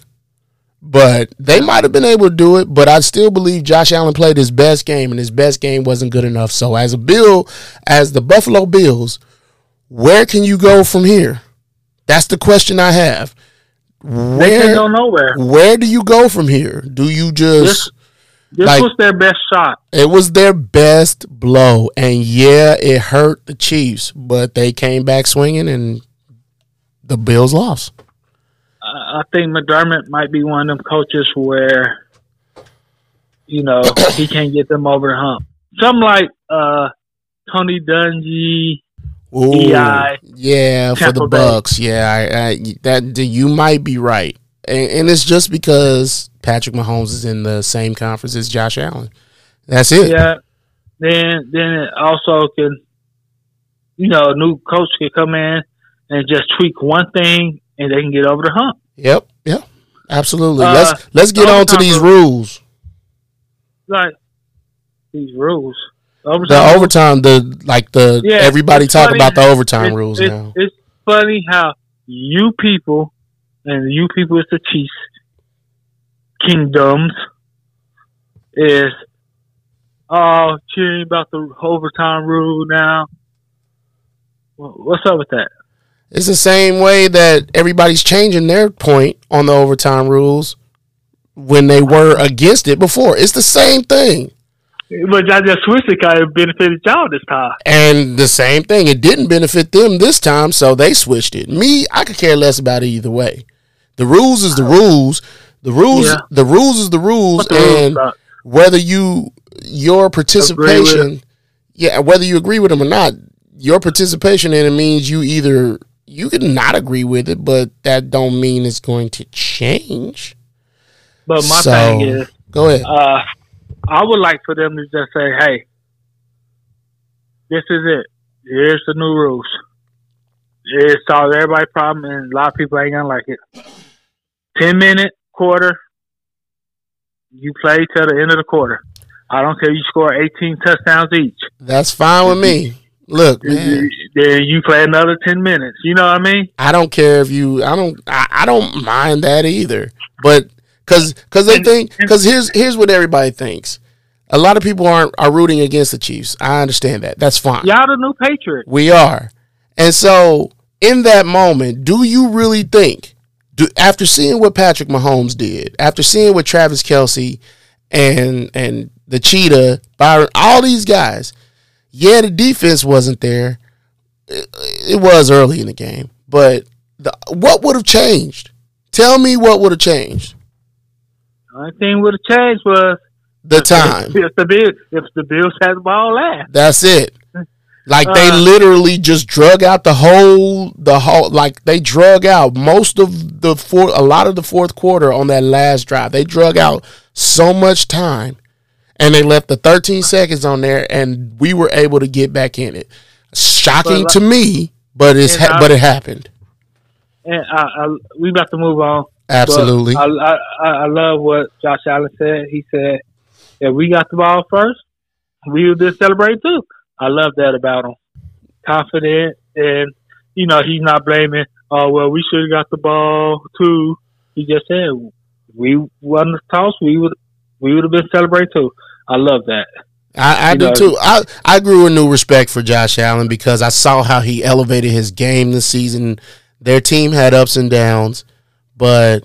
Speaker 2: But they might have been able to do it, but I still believe Josh Allen played his best game and his best game wasn't good enough. So as a Bill, as the Buffalo Bills, where can you go from here? That's the question I have.
Speaker 1: They can't go nowhere.
Speaker 2: where do you go from here? Do you just
Speaker 1: This
Speaker 2: Like-
Speaker 1: was their best shot.
Speaker 2: it was their best blow and yeah, it hurt the Chiefs, but they came back swinging and the Bills lost.
Speaker 1: I think McDermott might be one of them coaches where, you know, he can't get them over the hump. Something like uh, Tony Dungy.
Speaker 2: Ooh,
Speaker 1: EI,
Speaker 2: yeah, for the
Speaker 1: Bay.
Speaker 2: Bucks. Yeah, I, I, that you might be right, and, and it's just because Patrick Mahomes is in the same conference as Josh Allen. That's it.
Speaker 1: Yeah. Then then it also can, you know, a new coach can come in and just tweak one thing and they can get over the hump.
Speaker 2: Yep. Yep. Absolutely.
Speaker 1: Uh,
Speaker 2: let's let's get on to these rules.
Speaker 1: Like these rules. Overtime
Speaker 2: The overtime, the like the
Speaker 1: Yeah,
Speaker 2: everybody talk
Speaker 1: funny.
Speaker 2: about the overtime
Speaker 1: It's-
Speaker 2: rules
Speaker 1: it's,
Speaker 2: now.
Speaker 1: It's funny how you people, and you people is the Chiefs kingdoms, is oh cheering about the overtime rule now. What's up with that?
Speaker 2: It's the same way that everybody's changing their point on the overtime rules when they were against it before. It's the same thing.
Speaker 1: But y'all just switched it because it benefited y'all this time.
Speaker 2: And the same thing. It didn't benefit them this time, so they switched it. Me, I could care less about it either way. The rules is the rules. The rules
Speaker 1: Yeah.
Speaker 2: the rules is the rules
Speaker 1: the
Speaker 2: and
Speaker 1: about?
Speaker 2: whether you your participation yeah, whether you agree with them or not, your participation in it means you either you can not agree with it, but that don't mean it's going to change.
Speaker 1: But my
Speaker 2: So,
Speaker 1: thing is,
Speaker 2: Go ahead.
Speaker 1: uh, I would like for them to just say, "Hey, this is it. Here's the new rules. It solves everybody's problem, and a lot of people ain't gonna like it. Ten minute quarter. You play till the end of the quarter. I don't care. if You score eighteen touchdowns each.
Speaker 2: That's fine with me. Look, man,
Speaker 1: Then you play another ten minutes. You know what I mean?
Speaker 2: I don't care if you. I don't. I, I don't mind that either. But because because they
Speaker 1: And-
Speaker 2: think because here's here's what everybody thinks. A lot of people aren't are rooting against the Chiefs. I understand that. That's fine.
Speaker 1: Y'all the new Patriots.
Speaker 2: We are. And so in that moment, do you really think do, after seeing what Patrick Mahomes did, after seeing what Travis Kelce and and the Cheetah, Byron, all these guys, yeah, the defense wasn't there. It, it was early in the game, but the, what would have changed? Tell me what would have changed.
Speaker 1: The only thing would have changed was
Speaker 2: The time.
Speaker 1: if the Bills if the Bills had the ball last.
Speaker 2: That's it. Like they
Speaker 1: Uh,
Speaker 2: literally just drug out the whole the whole like they drug out most of the four a lot of the fourth quarter on that last drive. They drug out so much time and they left the 13 seconds on there and we were able to get back in it. Shocking
Speaker 1: But,
Speaker 2: to me, but it's ha-
Speaker 1: I-
Speaker 2: but it happened.
Speaker 1: And I, I, we about to move on.
Speaker 2: Absolutely.
Speaker 1: I, I, I- I love what Josh Allen said. He said, if we got the ball first, we would just celebrate too. I love that about him. Confident, and, you know, he's not blaming, oh, well, we should have got the ball too. He just said, we won the toss, we would we would have been celebrating too. I love that.
Speaker 2: I, I
Speaker 1: You
Speaker 2: do
Speaker 1: know-
Speaker 2: too. I, I grew a new respect for Josh Allen because I saw how he elevated his game this season. Their team had ups and downs, but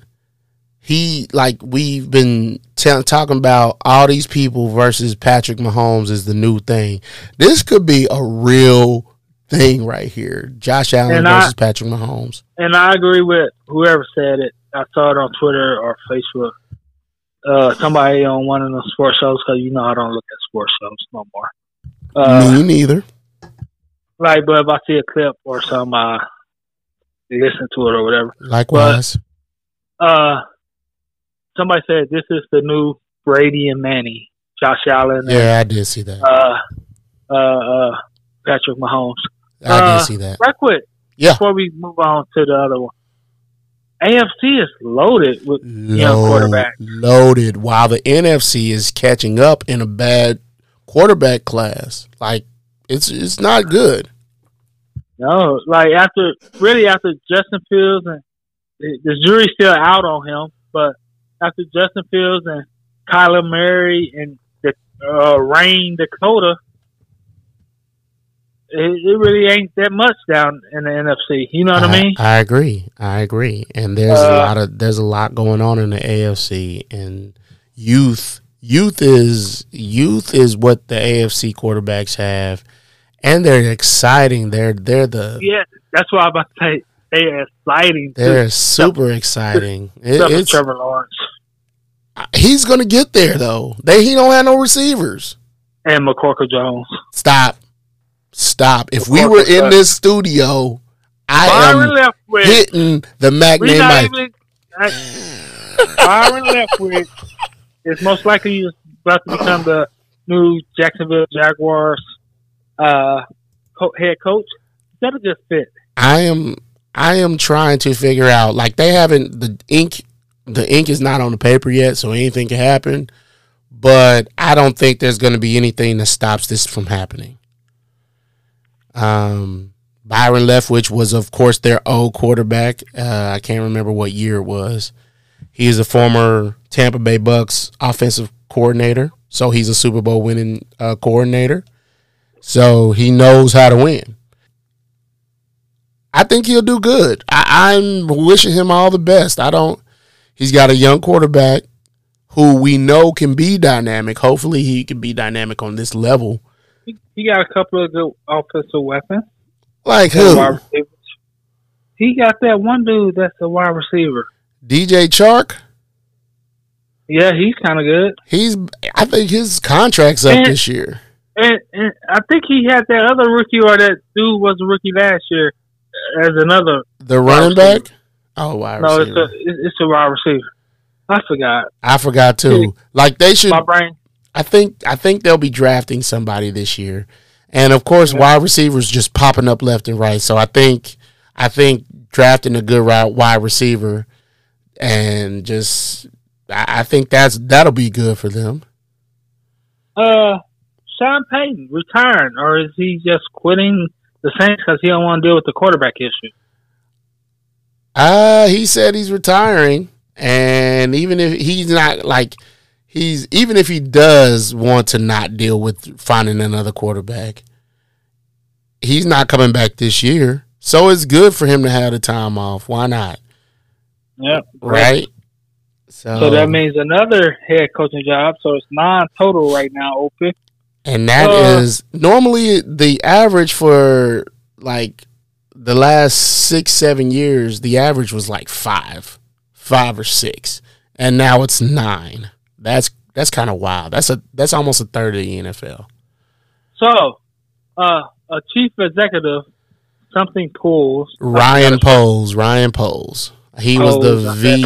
Speaker 2: he like we've been t- talking about all these people versus Patrick Mahomes is the new thing. This could be a real thing right here. Josh Allen
Speaker 1: And I-
Speaker 2: versus Patrick Mahomes.
Speaker 1: And I agree with whoever said it. I saw it on Twitter or Facebook. Uh, somebody on one of the sports shows because you know I don't look at sports shows no more. Uh,
Speaker 2: Me neither.
Speaker 1: like, but if I see a clip or some, uh, listen to it or whatever.
Speaker 2: Likewise.
Speaker 1: Uh, somebody said this is the new Brady and Manny, Josh Allen, and,
Speaker 2: yeah, I did see that.
Speaker 1: uh, uh, uh, Patrick Mahomes.
Speaker 2: I
Speaker 1: uh,
Speaker 2: did see that.
Speaker 1: Right quick,
Speaker 2: Yeah.
Speaker 1: before we move on to the other one, AFC is loaded with young
Speaker 2: Lo-
Speaker 1: quarterback.
Speaker 2: Loaded while the NFC is catching up in a bad quarterback class. Like it's it's not good.
Speaker 1: No, like after really after Justin Fields and the, the jury's still out on him, but after Justin Fields and Kyler Murray and the uh, Rain Dakota, it, it really ain't that much down in the NFC. You know what I, mean?
Speaker 2: I agree. I agree. And there's a
Speaker 1: Uh,
Speaker 2: lot of there's a lot going on in the AFC and youth youth is youth is what the AFC quarterbacks have and they're exciting. They're they're the
Speaker 1: yeah, that's what I'm about to say. They are exciting.
Speaker 2: they're super exciting. It, it's
Speaker 1: Trevor Lawrence
Speaker 2: he's going to get there though. They he don't have no receivers.
Speaker 1: and McCorkle Jones.
Speaker 2: Stop. Stop. If
Speaker 1: Of
Speaker 2: we were in this studio, I
Speaker 1: Byron
Speaker 2: am
Speaker 1: Leftwich.
Speaker 2: hitting the Mac name
Speaker 1: even. Byron Leftwich is most likely about to become the new Jacksonville Jaguars uh, head coach. That'll just fit.
Speaker 2: I am I am trying to figure out like they haven't the ink the ink is not on the paper yet, so anything can happen. but I don't think there's going to be anything that stops this from happening. Um, Byron Leftwich was, of course, their old quarterback. Uh, I can't remember what year it was. He is a former Tampa Bay Bucks offensive coordinator, so he's a Super Bowl winning uh, coordinator. So he knows how to win. I think he'll do good. I, I'm wishing him all the best. I don't. He's got a young quarterback who we know can be dynamic. Hopefully, he can be dynamic on this level.
Speaker 1: He, got a couple of good offensive weapons.
Speaker 2: Like who?
Speaker 1: He got that one dude that's a wide receiver.
Speaker 2: DJ Chark.
Speaker 1: Yeah, he's kind of good.
Speaker 2: He's. I think his contract's up
Speaker 1: And-
Speaker 2: this year.
Speaker 1: And, and I think he had that other rookie or that dude was a rookie last year as another.
Speaker 2: The running back. Oh, wide
Speaker 1: No, it's a it's a wide receiver. I forgot.
Speaker 2: I forgot too. Like they should.
Speaker 1: My brain.
Speaker 2: I think. I think they'll be drafting somebody this year, and of course, wide receivers just popping up left and right. So I think. I think drafting a good wide receiver, and just. I I think that's that'll be good for them.
Speaker 1: Uh, Sean Payton retiring, or is he just quitting the Saints because he don't want to deal with the quarterback issue?
Speaker 2: Uh, he said he's retiring, and even if he's not like he's even if he does want to not deal with finding another quarterback, he's not coming back this year. So it's good for him to have the time off. Why not?
Speaker 1: Yep.
Speaker 2: Right. So,
Speaker 1: So that means another head coaching job. So it's nine total right now open.
Speaker 2: and that
Speaker 1: uh,
Speaker 2: is normally the average for like the last six, seven years, the average was like five, five or six. And now it's nine. That's that's kind of wild. That's a that's almost a third of the NFL.
Speaker 1: So, uh, a chief executive, something pulls.
Speaker 2: Ryan Poles, Ryan Poles. He was the V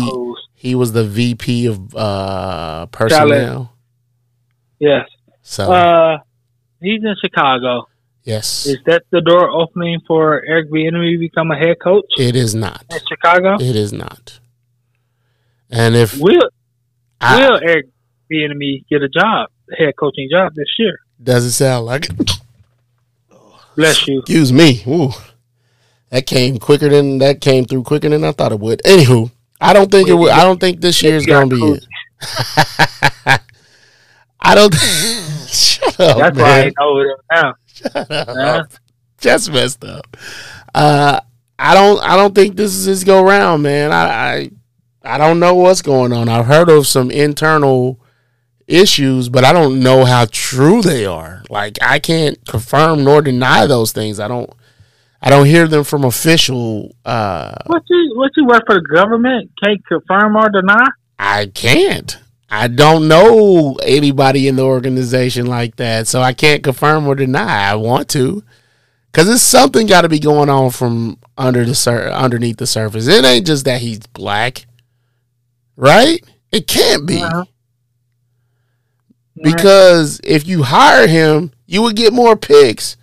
Speaker 2: he was the VP of uh personnel.
Speaker 1: Yes.
Speaker 2: So
Speaker 1: Uh, he's in Chicago.
Speaker 2: Yes.
Speaker 1: Is that the door opening for Eric Bieniemy to become a head coach
Speaker 2: It is not.
Speaker 1: in Chicago?
Speaker 2: It is not. And if
Speaker 1: Will
Speaker 2: I,
Speaker 1: Will Eric Bieniemy get a job, head coaching job this year?
Speaker 2: does it sound like it?
Speaker 1: Bless you.
Speaker 2: Excuse me. Ooh. That came quicker than that came through quicker than I thought it would. Anywho, I don't think it would. I don't think this year's gonna be it. I don't. Shut up,
Speaker 1: That's why I
Speaker 2: man.
Speaker 1: ain't over there now.
Speaker 2: Shut up.
Speaker 1: Yeah.
Speaker 2: Just messed up. Uh, I don't. I don't think this is his go round, man. I, I. I don't know what's going on. I've heard of some internal issues, but I don't know how true they are. Like I can't confirm nor deny those things. I don't. I don't hear them from official. Uh,
Speaker 1: What you what you work for the government? Can't confirm or deny?
Speaker 2: I can't. I don't know anybody in the organization like that, so I can't confirm or deny. I want to, because it's something got to be going on from under the sur- underneath the surface. It ain't just that he's black, right? It can't be because if you hire him, you would get more picks,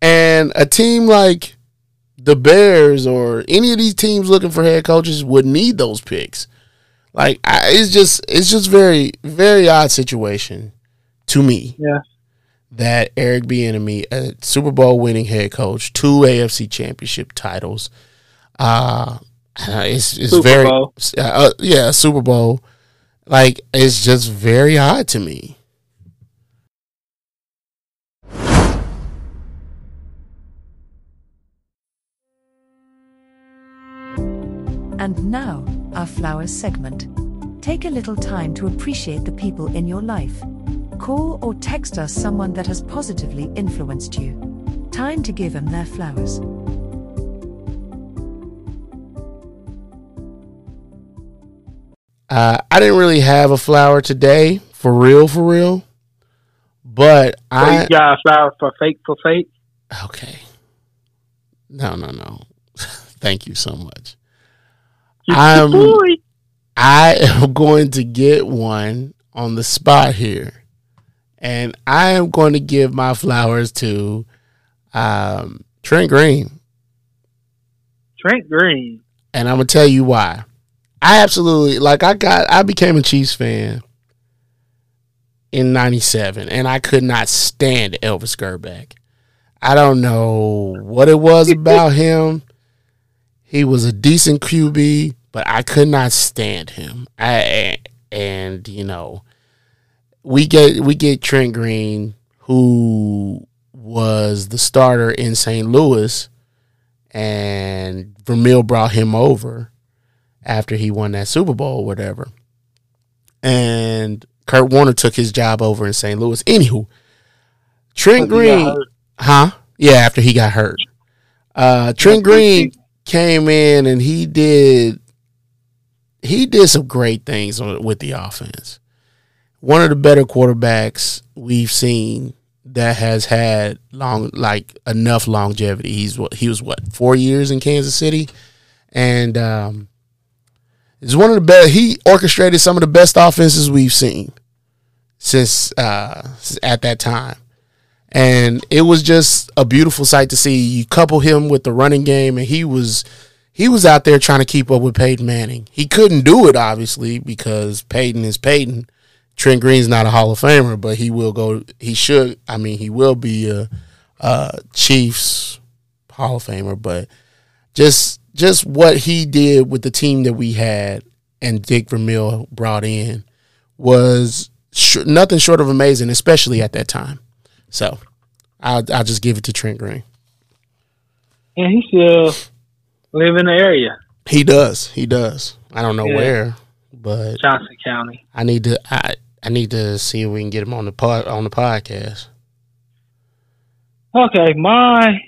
Speaker 2: and a team like the Bears or any of these teams looking for head coaches would need those picks. Like I, it's just it's just very very odd situation to me
Speaker 1: Yeah.
Speaker 2: that Eric Bieniemy, a Super Bowl winning head coach, two AFC Championship titles, uh, it's it's
Speaker 1: Super
Speaker 2: very
Speaker 1: Bowl.
Speaker 2: uh, yeah Super Bowl, like it's just very odd to me.
Speaker 3: And now, our flowers segment. Take a little time to appreciate the people in your life. Call or text us someone that has positively influenced you. Time to give them their flowers.
Speaker 2: Uh, I didn't really have a flower today, for real, for real. But
Speaker 1: So
Speaker 2: I
Speaker 1: you got a flower for fake for fake?
Speaker 2: okay. No, no, no. Thank you so much. I'm-
Speaker 1: boy.
Speaker 2: I am going to get one on the spot here. And I am going to give my flowers to um, Trent Green.
Speaker 1: Trent Green.
Speaker 2: And I'm going to tell you why. I absolutely, like, I got, I became a Chiefs fan in '97, and I could not stand Elvis Grbac. I don't know what it was about him. He was a decent QB, but I could not stand him. I and you know, we get we get Trent Green, who was the starter in St. Louis, and Vermeil brought him over after he won that Super Bowl, or whatever. And Kurt Warner took his job over in St. Louis. Anywho, Trent Green, huh? Yeah, after he got hurt. Uh, Trent Green came in and he did he did some great things with the offense. One of the better quarterbacks we've seen that has had long like enough longevity. He's what he was what four years in Kansas City, and um, it's one of the best. He orchestrated some of the best offenses we've seen since uh, at that time, and it was just a beautiful sight to see. You couple him with the running game, and he was he was out there trying to keep up with Peyton Manning. He couldn't do it obviously because Peyton is Peyton. Trent Green's not a Hall of Famer, but he will go. He should. I mean, he will be a, a Chiefs Hall of Famer. But just just what he did with the team that we had and Dick Vermeil brought in was sh- nothing short of amazing, especially at that time. So I'll, I'll just give it to Trent Green.
Speaker 1: And he still live in the area.
Speaker 2: He does. He does. I don't know yeah. where, but
Speaker 1: Johnson County.
Speaker 2: I need to. I I need to see if we can get him on the pod on the podcast.
Speaker 1: Okay, my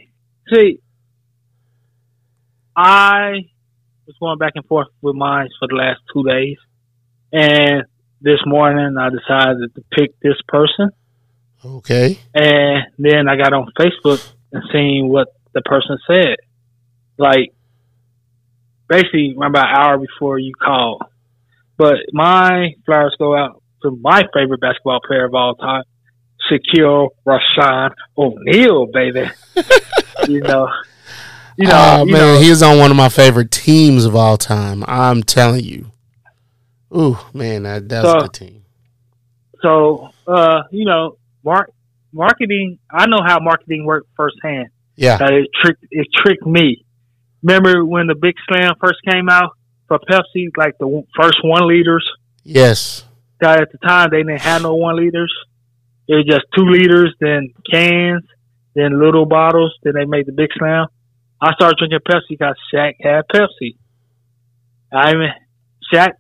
Speaker 1: see, I was going back and forth with mine for the last two days, and this morning I decided to pick this person.
Speaker 2: Okay.
Speaker 1: And then I got on Facebook and seen what the person said. Like basically about an hour before you called. But my flowers go out to my favorite basketball player of all time, Shaquille Rashawn O'Neal, baby. you know.
Speaker 2: You know, oh, man, know. he's on one of my favorite teams of all time. I'm telling you. Ooh, man, that, that's so, a good team.
Speaker 1: So, uh, you know, mark, marketing, I know how marketing works firsthand.
Speaker 2: Yeah.
Speaker 1: Uh, it tricked, it tricked me. Remember when the Big Slam first came out for Pepsi, like the first one liters?
Speaker 2: Yes.
Speaker 1: At the time, they didn't have no one liters. It was just two liters, then cans, then little bottles. Then they made the Big Slam. I started drinking Pepsi because Shaq had Pepsi. I mean, Shaq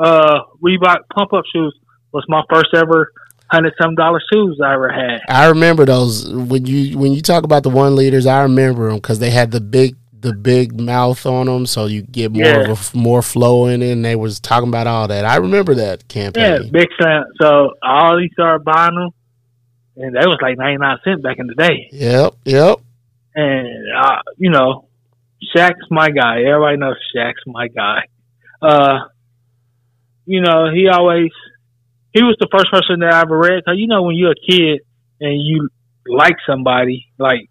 Speaker 1: uh, Reebok pump up shoes was my first ever hundred some dollar shoes I ever had.
Speaker 2: I remember those when you when you talk about the one liters. I remember them because they had the big the big mouth on them, so you get more yeah. of a, more flow in it. And they was talking about all that. I remember that campaign.
Speaker 1: Yeah, big fan. So I already started buying them, and that was like ninety nine cent back in the day.
Speaker 2: Yep, yep.
Speaker 1: And uh, you know, Shaq's my guy. Everybody knows Shaq's my guy. Uh, you know, he always he was the first person that I ever read. Cause you know, when you're a kid and you like somebody, like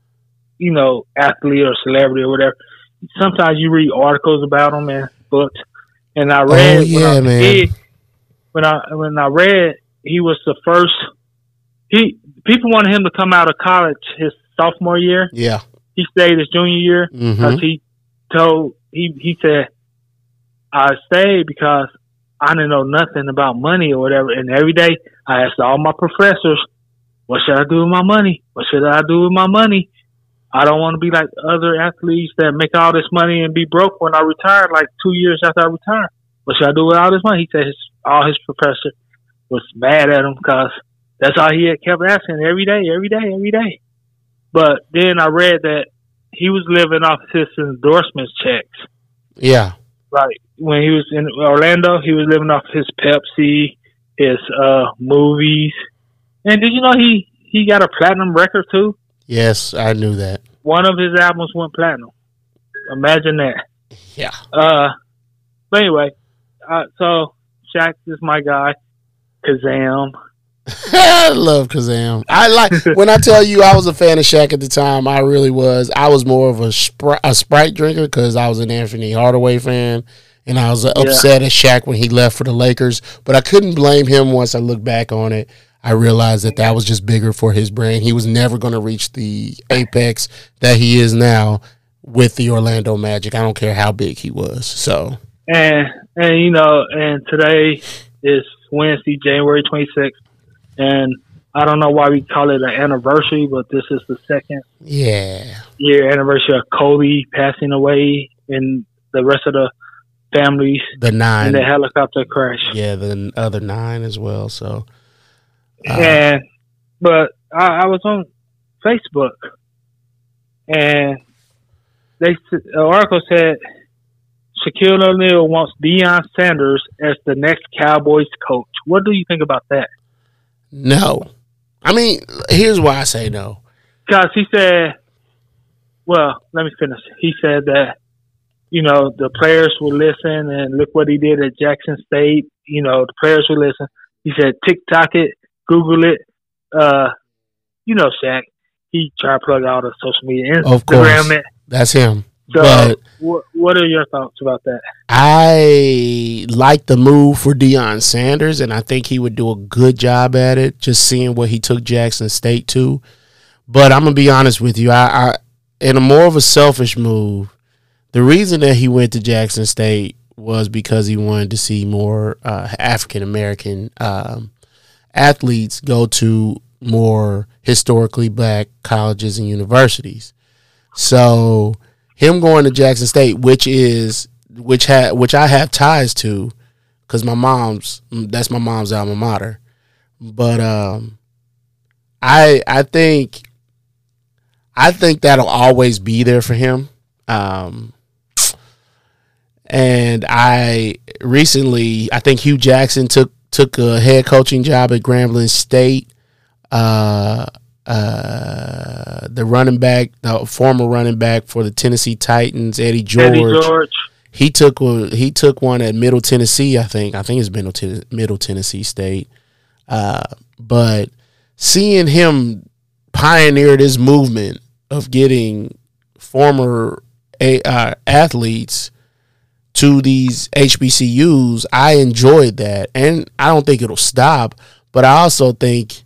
Speaker 1: you know, athlete or celebrity or whatever, sometimes you read articles about them and books. And I read oh, yeah, when I man. Kid, when I when I read he was the first he people wanted him to come out of college his sophomore year.
Speaker 2: Yeah.
Speaker 1: He stayed his junior year because mm-hmm. he told he he said I stayed because I didn't know nothing about money or whatever. And every day I asked all my professors, "What should I do with my money? What should I do with my money?" I don't want to be like other athletes that make all this money and be broke when I retire, like two years after I retire. What should I do with all this money? He said his, all his professor was mad at him because that's all he had kept asking every day, every day, every day. But then I read that he was living off his endorsements checks.
Speaker 2: Yeah.
Speaker 1: Like when he was in Orlando, he was living off his Pepsi, his uh movies. And did you know he he got a platinum record too?
Speaker 2: Yes, I knew that.
Speaker 1: One of his albums went platinum. Imagine that.
Speaker 2: Yeah.
Speaker 1: Uh, but anyway, uh, so Shaq is my guy. Kazam.
Speaker 2: I love Kazam. I like when I tell you I was a fan of Shaq at the time. I really was. I was more of a, Spr- a Sprite drinker because I was an Anthony Hardaway fan, and I was upset yeah. at Shaq when he left for the Lakers. But I couldn't blame him once I look back on it. I realized that that was just bigger for his brain. He was never going to reach the apex that he is now with the Orlando Magic. I don't care how big he was. So
Speaker 1: and and you know, and today is Wednesday, January 26th, and I don't know why we call it an anniversary, but this is the second
Speaker 2: yeah
Speaker 1: year anniversary of Kobe passing away, and the rest of the families
Speaker 2: the nine
Speaker 1: in the helicopter crash.
Speaker 2: Yeah, the other nine as well. So
Speaker 1: uh, and but I, I was on Facebook, and they the article said Shaquille O'Neal wants Deion Sanders as the next Cowboys coach. What do you think about that?
Speaker 2: No. I mean, here's why I say no.
Speaker 1: Because he said, well, let me finish. He said that, you know, the players will listen and look what he did at Jackson State. You know, the players will listen. He said, TikTok it, Google it. Uh, you know, Shaq. He tried to plug all the social media, Instagram it.
Speaker 2: That's him.
Speaker 1: So, but what, what are your thoughts about that?
Speaker 2: I like the move for Deion Sanders, and I think he would do a good job at it. Just seeing what he took Jackson State to, but I'm gonna be honest with you. I, I in a more of a selfish move, the reason that he went to Jackson State was because he wanted to see more uh, African American um, athletes go to more historically black colleges and universities. So him going to Jackson State, which is which had which I have ties to, because my mom's that's my mom's alma mater. But um, I I think I think that'll always be there for him. Um, and I recently I think Hue Jackson took took a head coaching job at Grambling State. Uh, uh, the running back, the former running back for the Tennessee Titans, Eddie George.
Speaker 1: Eddie George.
Speaker 2: He took he took one at Middle Tennessee, I think. I think it's Middle Middle Tennessee State. Uh, but seeing him pioneer this movement of getting former uh, athletes to these HBCUs, I enjoyed that, and I don't think it'll stop. But I also think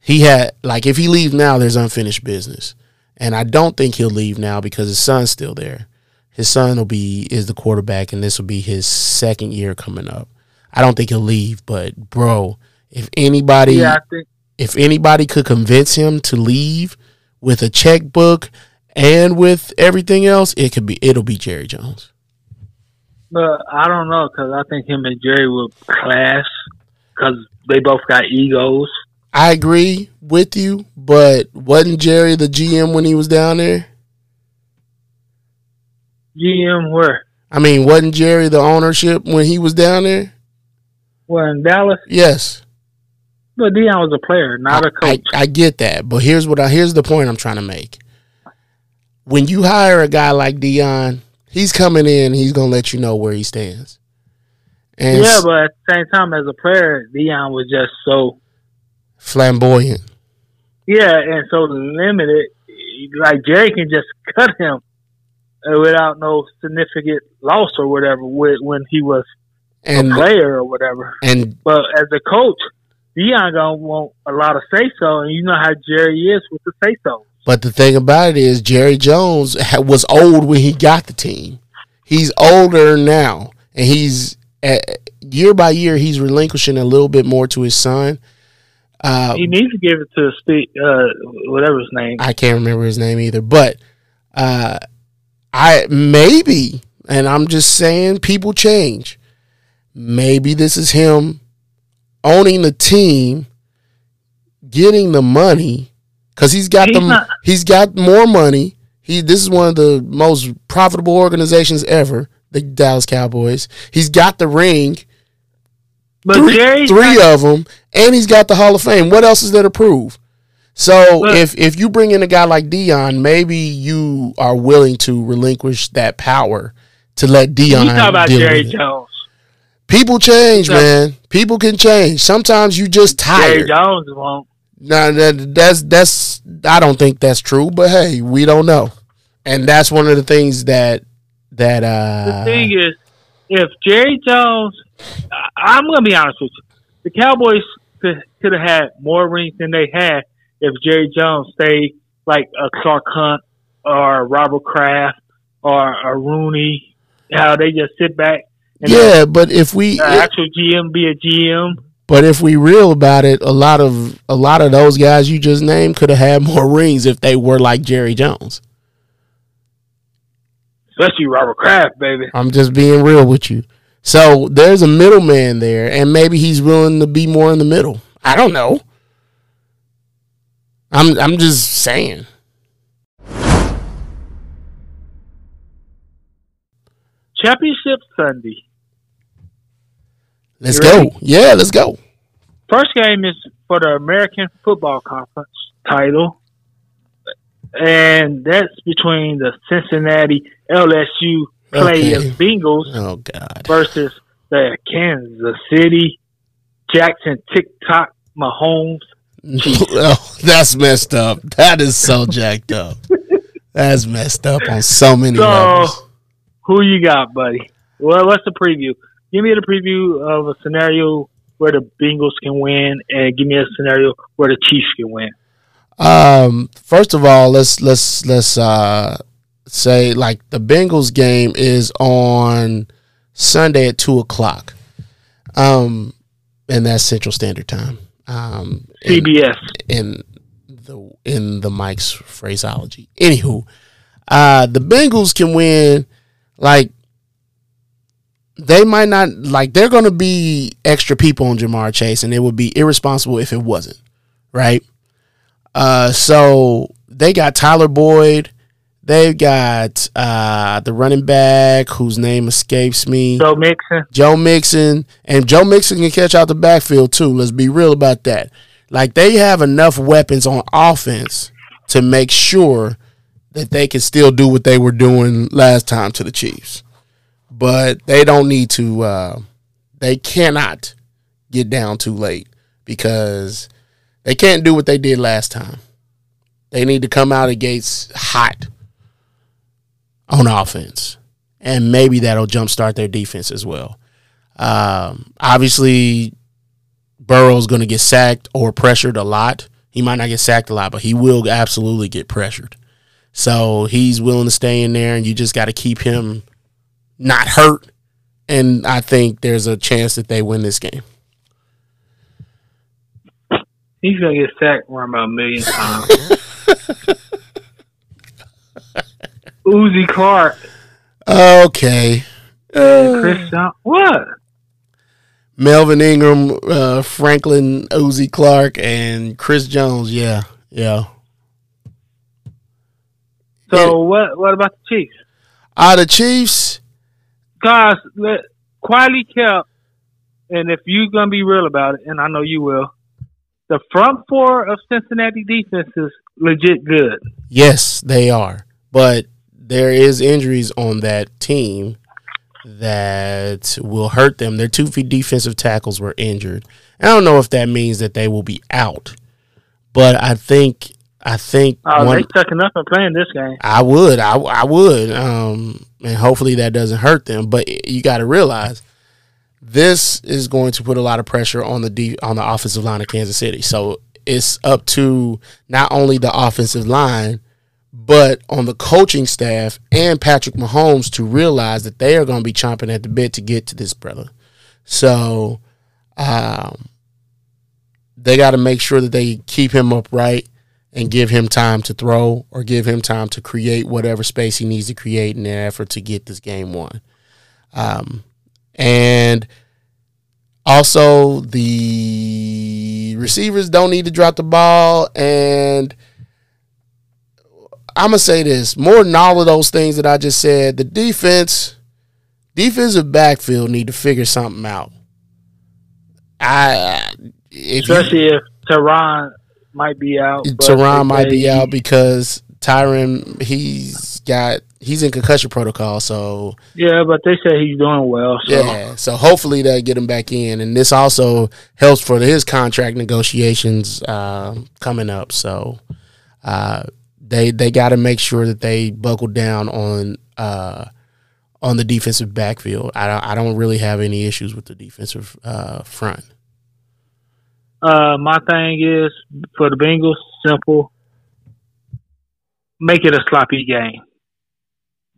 Speaker 2: he had like if he leaves now, there's unfinished business, and I don't think he'll leave now because his son's still there. His son will be is the quarterback, and this will be his second year coming up. I don't think he'll leave, but bro, if anybody,
Speaker 1: yeah, think-
Speaker 2: if anybody could convince him to leave with a checkbook and with everything else, it could be it'll be Jerry Jones.
Speaker 1: But I don't know because I think him and Jerry will clash because they both got egos.
Speaker 2: I agree with you, but wasn't Jerry the GM when he was down there?
Speaker 1: GM where?
Speaker 2: I mean, wasn't Jerry the ownership when he was down there?
Speaker 1: Well, in Dallas.
Speaker 2: Yes.
Speaker 1: But Deion was a player, not
Speaker 2: I,
Speaker 1: a coach.
Speaker 2: I, I get that, but here's what I here's the point I'm trying to make. When you hire a guy like Deion, he's coming in. He's gonna let you know where he stands.
Speaker 1: And yeah, but at the same time, as a player, Deion was just so
Speaker 2: flamboyant.
Speaker 1: Yeah, and so limited. Like Jerry can just cut him without no significant loss or whatever when he was and, a player or whatever.
Speaker 2: And
Speaker 1: but as a coach, Deion gonna want a lot of say so, and you know how Jerry is with the say so.
Speaker 2: But the thing about it is, Jerry Jones was old when he got the team. He's older now, and he's year by year he's relinquishing a little bit more to his son.
Speaker 1: Uh, he needs to give it to Steve, uh, whatever his name.
Speaker 2: I can't remember his name either, but uh, I maybe, and I'm just saying, people change. Maybe this is him owning the team, getting the money, because he's got he's the not. he's got more money. He this is one of the most profitable organizations ever, the Dallas Cowboys. He's got the ring.
Speaker 1: But
Speaker 2: three, three of them, and he's got the Hall of Fame. What else is there to prove? So if if you bring in a guy like Deion, maybe you are willing to relinquish that power to let Deion. You
Speaker 1: talk about Jerry Jones.
Speaker 2: People change, man. People can change. Sometimes you just tired.
Speaker 1: Jerry Jones won't.
Speaker 2: Now that, that's that's I don't think that's true, but hey, we don't know, and that's one of the things that that uh.
Speaker 1: The thing is, if Jerry Jones, I'm gonna be honest with you, the Cowboys could could have had more rings than they had if Jerry Jones stayed like a Clark Hunt or Robert Kraft or a Rooney. How they just sit back and
Speaker 2: Yeah, but if we
Speaker 1: the actual GM be a GM.
Speaker 2: But if we real about it, a lot of a lot of those guys you just named could have had more rings if they were like Jerry Jones.
Speaker 1: Especially Robert Kraft, baby.
Speaker 2: I'm just being real with you. So there's a middleman there, and maybe he's willing to be more in the middle. I don't know. I'm I'm just saying.
Speaker 1: Championship Sunday.
Speaker 2: Let's
Speaker 1: You ready?
Speaker 2: go. Yeah, let's go.
Speaker 1: First game is for the American Football Conference title. And that's between the Cincinnati LSU Players
Speaker 2: Okay.
Speaker 1: Bengals
Speaker 2: Oh God.
Speaker 1: versus the Kansas City Jackson TikTok Mahomes.
Speaker 2: oh, that's messed up. That is so jacked up. That's messed up on so many
Speaker 1: So,
Speaker 2: levels.
Speaker 1: who you got, buddy? Well, what's the preview? Give me the preview of a scenario where the Bengals can win, and give me a scenario where the Chiefs can win.
Speaker 2: Um, first of all, let's let's let's uh say like the Bengals game is on Sunday at two o'clock. Um, and that's Central Standard Time. Um, in-
Speaker 1: CBS.
Speaker 2: in the in the Mike's phraseology. Anywho, uh the Bengals can win like they might not like they're gonna be extra people on Ja'Marr Chase and it would be irresponsible if it wasn't. Right? Uh so they got Tyler Boyd, they've got uh the running back whose name escapes me.
Speaker 1: Joe Mixon.
Speaker 2: Joe Mixon and Joe Mixon can catch out the backfield too. Let's be real about that. Like they have enough weapons on offense to make sure that they can still do what they were doing last time to the Chiefs. But they don't need to uh they cannot get down too late because they can't do what they did last time. They need to come out of gates hot on offense. And maybe that'll jumpstart their defense as well. Um, obviously, Burrow's going to get sacked or pressured a lot. He might not get sacked a lot, but he will absolutely get pressured. So he's willing to stay in there, and you just got to keep him not hurt. And I think there's a chance that they win this game.
Speaker 1: He's gonna get sacked around about a million times. Uzi Clark,
Speaker 2: Okay. Uh,
Speaker 1: Chris Johnson. What?
Speaker 2: Melvin Ingram, uh, Franklin Uzi Clark, and Chris Jones. Yeah, yeah.
Speaker 1: So
Speaker 2: Yeah.
Speaker 1: what? What about the Chiefs?
Speaker 2: Are the Chiefs?
Speaker 1: Guys, let, quietly kept, and if you're gonna be real about it, and I know you will, the front four of Cincinnati defense is legit good.
Speaker 2: Yes, they are. But there is injuries on that team that will hurt them. Their two feet defensive tackles were injured. I don't know if that means that they will be out, but I think I think
Speaker 1: Oh,
Speaker 2: one,
Speaker 1: they sucking up and playing this game.
Speaker 2: I would, I, I would, um, and hopefully that doesn't hurt them. But you got to realize this is going to put a lot of pressure on the de- on the offensive line of Kansas City. So it's up to not only the offensive line, but on the coaching staff and Patrick Mahomes to realize that they are going to be chomping at the bit to get to this brother. So um, they got to make sure that they keep him upright and give him time to throw or give him time to create whatever space he needs to create in their effort to get this game won. Um, and also, the receivers don't need to drop the ball. And I'm going to say this more than all of those things that I just said, the defense, defensive backfield need to figure something out. I, if you-
Speaker 1: Especially if Tyrann might be out. but Tyrann
Speaker 2: might be out because Tyrann he's got he's in concussion protocol, so
Speaker 1: Yeah, but they say he's doing well. So
Speaker 2: yeah. So hopefully they'll get him back in, and this also helps for his contract negotiations um, coming up. So uh, they they got to make sure that they buckle down on uh, on the defensive backfield. I don't I don't really have any issues with the defensive uh, front.
Speaker 1: Uh, my thing is for the Bengals, simple. Make it a sloppy game.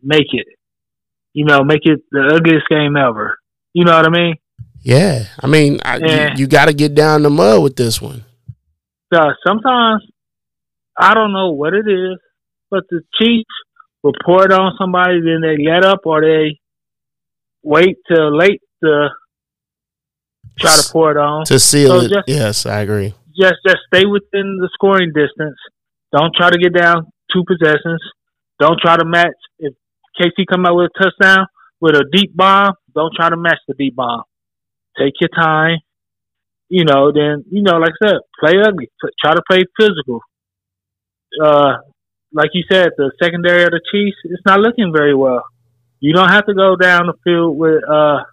Speaker 1: Make it. You know, make it the ugliest game ever. You know what I mean?
Speaker 2: Yeah, I mean, I,
Speaker 1: Yeah.
Speaker 2: you, you got to get down the mud with this one.
Speaker 1: So sometimes I don't know what it is, but the Chiefs will pour it on somebody, then they let up, or they wait till late to try to pour it on.
Speaker 2: To seal
Speaker 1: So
Speaker 2: it,
Speaker 1: just-
Speaker 2: yes, I agree.
Speaker 1: just just stay within the scoring distance. Don't try to get down two possessions. Don't try to match if KC come out with a touchdown with a deep bomb. Don't try to match the deep bomb. Take your time. You know, then you know, like I said, play ugly. Try to play physical. Uh, like you said, the secondary of the Chiefs it's not looking very well. You don't have to go down the field with uh,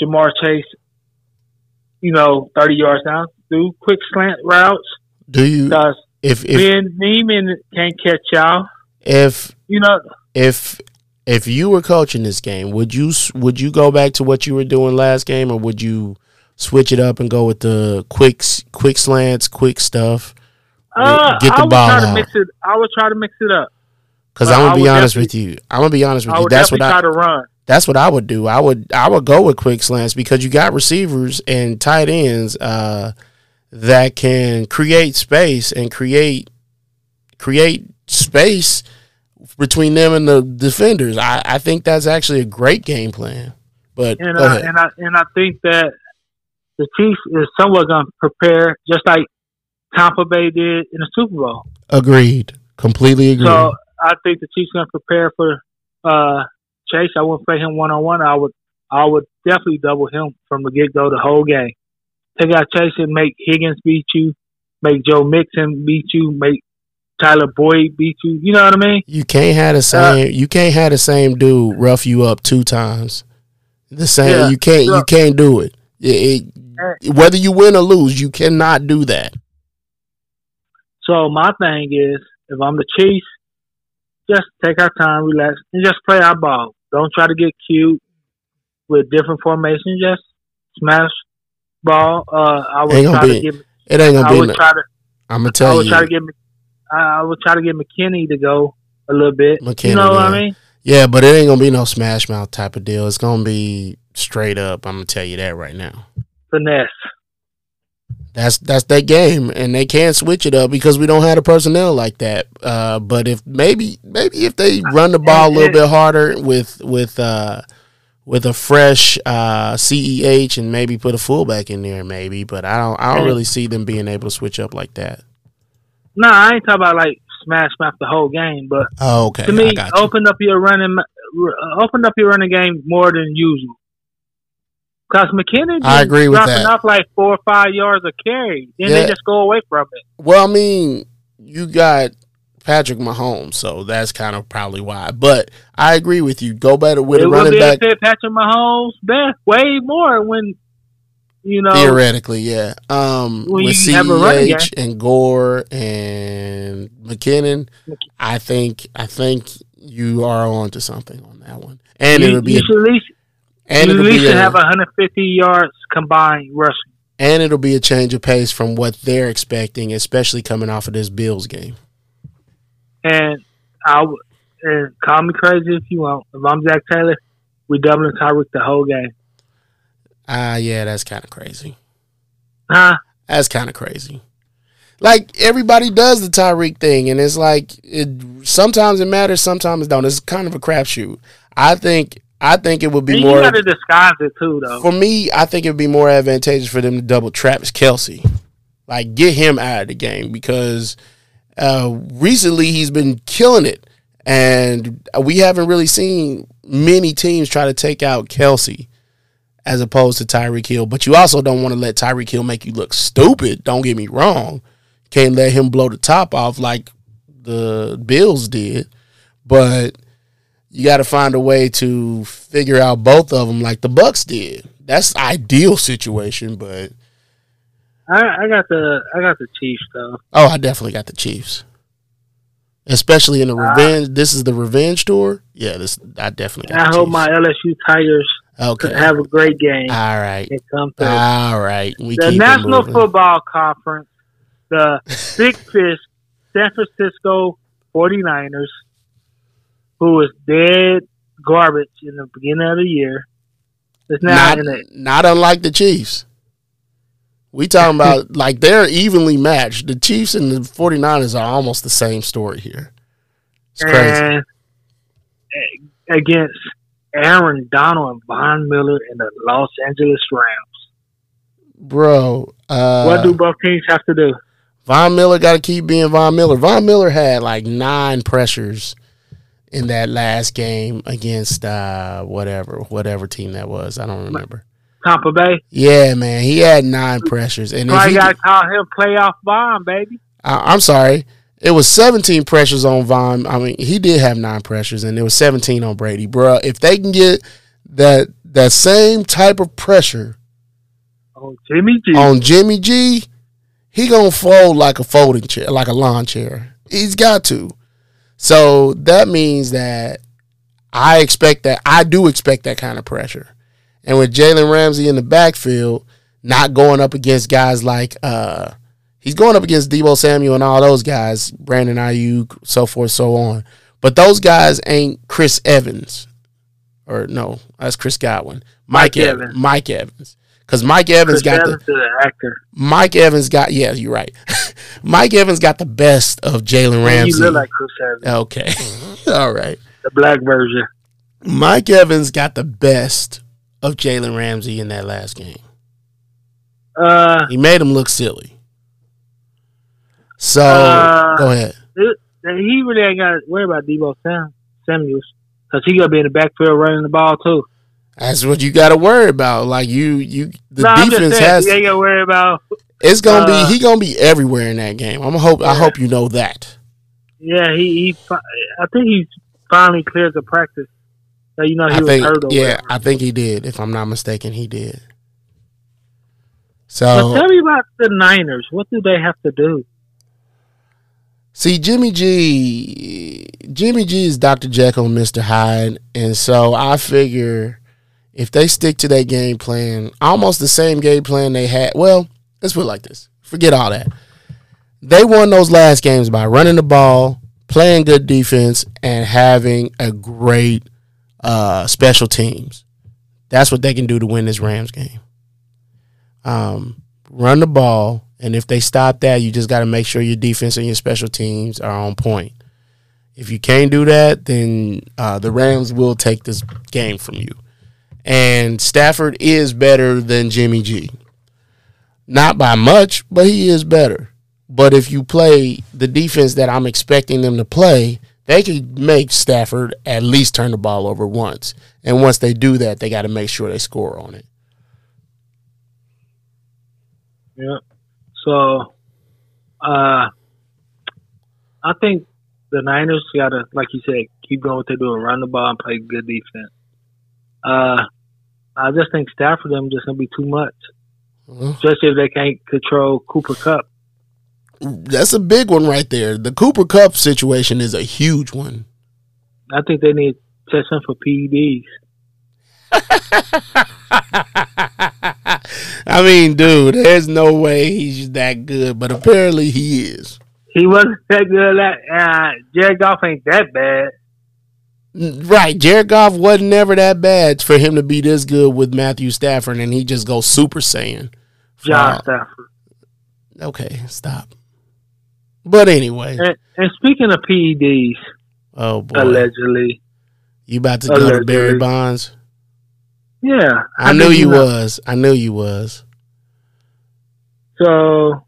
Speaker 1: Ja'Marr Chase. You know, thirty yards down. Do quick slant routes
Speaker 2: Do you
Speaker 1: because
Speaker 2: if if
Speaker 1: Ben Niemann can't catch y'all.
Speaker 2: if
Speaker 1: You know,
Speaker 2: if if you were coaching this game, would you would you go back to what you were doing last game, or would you switch it up and go with the quick quick slants, quick stuff?
Speaker 1: uh,
Speaker 2: Get the
Speaker 1: I would
Speaker 2: ball
Speaker 1: try to mix it. I would try to mix it up.
Speaker 2: Because I'm gonna be honest with you. I'm gonna be honest with
Speaker 1: I
Speaker 2: you. That's what I
Speaker 1: try to run.
Speaker 2: That's what I would do. I would I would go with quick slants because you got receivers and tight ends uh, that can create space and create create space between them and the defenders. I, I think that's actually a great game plan. But
Speaker 1: And I, and I and I think that the Chiefs is somewhat going to prepare, just like Tampa Bay did in the Super Bowl.
Speaker 2: agreed. Completely agreed.
Speaker 1: So I think the Chiefs going to prepare for uh, Chase. I wouldn't play him one on one. I would I would definitely double him from the get go the whole game. Take out Chase and make Higgins beat you, make Joe Mixon beat you, make Tyler Boyd beat you. You know what I mean?
Speaker 2: you can't have the uh, same you can't have the same dude rough you up two times. The same
Speaker 1: Yeah,
Speaker 2: you can't you can't do it. It- it- whether you win or lose, you cannot do that.
Speaker 1: So my thing is, if I'm the Chiefs, just take our time, relax, and just play our ball. Don't try to get cute with different formations. Just smash ball. Uh, I would try
Speaker 2: be-
Speaker 1: to get.
Speaker 2: It ain't gonna
Speaker 1: I
Speaker 2: be.
Speaker 1: would try to.
Speaker 2: I'm gonna tell you I
Speaker 1: would
Speaker 2: you.
Speaker 1: try to get. I I would try to get McKinnon to go a little bit.
Speaker 2: McKinnon,
Speaker 1: you know what I
Speaker 2: yeah.
Speaker 1: mean?
Speaker 2: Yeah, but it ain't gonna be no smash mouth type of deal. It's gonna be straight up. I'm gonna tell you that right now.
Speaker 1: Finesse.
Speaker 2: That's that's that game, and they can't switch it up because we don't have the personnel like that. Uh, but if maybe maybe if they run the ball a little bit harder with with uh, with a fresh uh, CEH and maybe put a fullback in there, maybe. But I don't I don't really see them being able to switch up like that.
Speaker 1: No, I ain't talking about like smash mouth the whole game, but
Speaker 2: Oh, okay.
Speaker 1: to me, open up your running, uh, open up your running game more than usual. Because McKinnon
Speaker 2: I agree with
Speaker 1: dropping
Speaker 2: that.
Speaker 1: off like four or five yards of carry, then
Speaker 2: Yeah.
Speaker 1: they just go away from it.
Speaker 2: Well, I mean, you got Patrick Mahomes, so that's kind of probably why. But I agree with you. Go better with
Speaker 1: it
Speaker 2: a
Speaker 1: would
Speaker 2: running back.
Speaker 1: Patrick Mahomes best way more when you know
Speaker 2: Theoretically, yeah. Um, with
Speaker 1: you have a running
Speaker 2: CEH and Gore and McKinnon, I think I think you are on to something on that one. And
Speaker 1: you,
Speaker 2: it'll be
Speaker 1: you should at least
Speaker 2: and
Speaker 1: you at least
Speaker 2: be
Speaker 1: should
Speaker 2: a,
Speaker 1: have 150 yards combined rushing.
Speaker 2: and it'll be a change of pace from what they're expecting, especially coming off of this Bills game.
Speaker 1: And I w- and call me crazy if you want. If I'm Zac Taylor, we doubling Tyreek the whole game.
Speaker 2: Ah, yeah, that's kind of crazy.
Speaker 1: Huh?
Speaker 2: That's kind of crazy. Like everybody does the Tyreek thing, and it's like it. Sometimes it matters, sometimes it don't. It's kind of a crapshoot. I think. I think it would be
Speaker 1: And
Speaker 2: more
Speaker 1: you got to disguise it too, though.
Speaker 2: for me. I think it would be more advantageous for them to double Travis Kelce, like get him out of the game because uh, recently he's been killing it, and we haven't really seen many teams try to take out Kelce as opposed to Tyreek Hill. But you also don't want to let Tyreek Hill make you look stupid. Don't get me wrong. Can't let him blow the top off like the Bills did. But you got to find a way to figure out both of them like the Bucks did. That's ideal situation, but
Speaker 1: I, I got the I got the Chiefs though.
Speaker 2: oh, I definitely got the Chiefs. Especially in the
Speaker 1: Ah.
Speaker 2: revenge. this is the revenge tour. Yeah, this I definitely got
Speaker 1: I hope
Speaker 2: Chiefs.
Speaker 1: my LSU Tigers
Speaker 2: Okay.
Speaker 1: Have a great game.
Speaker 2: All right,
Speaker 1: come through.
Speaker 2: All right, We
Speaker 1: the National. Football Conference, the Big Fish San Francisco 49ers, who was dead garbage in the beginning of the year, is now
Speaker 2: not,
Speaker 1: in the
Speaker 2: not unlike the Chiefs. We talking about like they're evenly matched. The Chiefs and the 49ers are almost the same story here. It's crazy.
Speaker 1: and against Aaron Donald and Von Miller in the Los Angeles Rams.
Speaker 2: Bro, uh,
Speaker 1: what do both teams have to do?
Speaker 2: Von Miller got to keep being Von Miller. Von Miller had like nine pressures in that last game against uh, whatever whatever team that was. I don't remember.
Speaker 1: Tampa Bay.
Speaker 2: Yeah, man, he had nine pressures, and he,
Speaker 1: got to call him playoff bomb, baby.
Speaker 2: I, I'm sorry, it was 17 pressures on Von. I mean, he did have nine pressures, and there was 17 on Brady, bro. If they can get that that same type of pressure
Speaker 1: on Jimmy G.
Speaker 2: on Jimmy G, he gonna fold like a folding chair, like a lawn chair. He's got to. So that means that I expect that I do expect that kind of pressure. And with Jalen Ramsey in the backfield, not going up against guys like uh he's going up against Deebo Samuel and all those guys, Brandon Aiyuk, so forth, so on. But those guys ain't Chris Evans. Or no, that's Chris Godwin. Mike,
Speaker 1: Mike
Speaker 2: Evans.
Speaker 1: Evans.
Speaker 2: Mike Evans. Because Mike Evans got the
Speaker 1: Evans is the actor.
Speaker 2: Mike Evans got yeah, you're right. Mike Evans got the best of Jalen
Speaker 1: You
Speaker 2: Ramsey.
Speaker 1: look like Chris Evans,
Speaker 2: okay. All right.
Speaker 1: the black version.
Speaker 2: Mike Evans got the best of Jalen Ramsey in that last game.
Speaker 1: Uh,
Speaker 2: He made him look silly. So
Speaker 1: Uh,
Speaker 2: go ahead.
Speaker 1: it, he really ain't got to worry about Deebo Sam, Samuels because he gonna be in the backfield running the ball too.
Speaker 2: That's what you got to worry about. Like you, you, the
Speaker 1: no,
Speaker 2: defense
Speaker 1: saying,
Speaker 2: has.
Speaker 1: he ain't gonna worry about.
Speaker 2: It's gonna
Speaker 1: uh,
Speaker 2: be. He gonna be everywhere in that game. I'm hope. I hope you know that.
Speaker 1: Yeah, he, he. I think he finally cleared the practice. So, you know, he
Speaker 2: I
Speaker 1: was
Speaker 2: think.
Speaker 1: hurt.
Speaker 2: Yeah,
Speaker 1: whatever.
Speaker 2: I think he did. If I'm not mistaken, he did.
Speaker 1: But
Speaker 2: So
Speaker 1: tell me about the Niners. What do they have to do?
Speaker 2: See, Jimmy G, Jimmy G is Dr. Jekyll and Mr. Hyde, and so I figure if they stick to that game plan, almost the same game plan they had. Well, let's put it like this: forget all that. They won those last games by running the ball, playing good defense, and having a great uh, special teams. That's what they can do to win this Rams game. Um, run the ball, and if they stop that, you just got to make sure your defense and your special teams are on point. If you can't do that, then uh, the Rams will take this game from you. And Stafford is better than Jimmy G. Not by much, but he is better. But if you play the defense that I'm expecting them to play, they could make Stafford at least turn the ball over once. And once they do that, they got to make sure they score on it.
Speaker 1: Yeah. So, uh, I think the Niners got to, like you said, keep doing what they're doing, run the ball and play good defense. Uh, I just think Stafford them just gonna be too much,
Speaker 2: Well,
Speaker 1: especially if they can't control Cooper Kupp.
Speaker 2: That's a big one right there. The Cooper Kupp situation is a huge one.
Speaker 1: I think they need to test him for PEDs.
Speaker 2: I mean, dude, there's no way he's that good, but apparently he is.
Speaker 1: He wasn't that good. At, uh, Jared Goff ain't that bad.
Speaker 2: Right, Jared Goff wasn't never that bad for him to be this good with Matthew Stafford, and he just goes Super Saiyan.
Speaker 1: John Stafford.
Speaker 2: Okay, stop. But anyway,
Speaker 1: And, and speaking of PEDs,
Speaker 2: oh boy,
Speaker 1: allegedly,
Speaker 2: you about to go to. Barry Bonds?
Speaker 1: yeah,
Speaker 2: I
Speaker 1: how
Speaker 2: knew you
Speaker 1: know?
Speaker 2: was. I knew you was.
Speaker 1: So,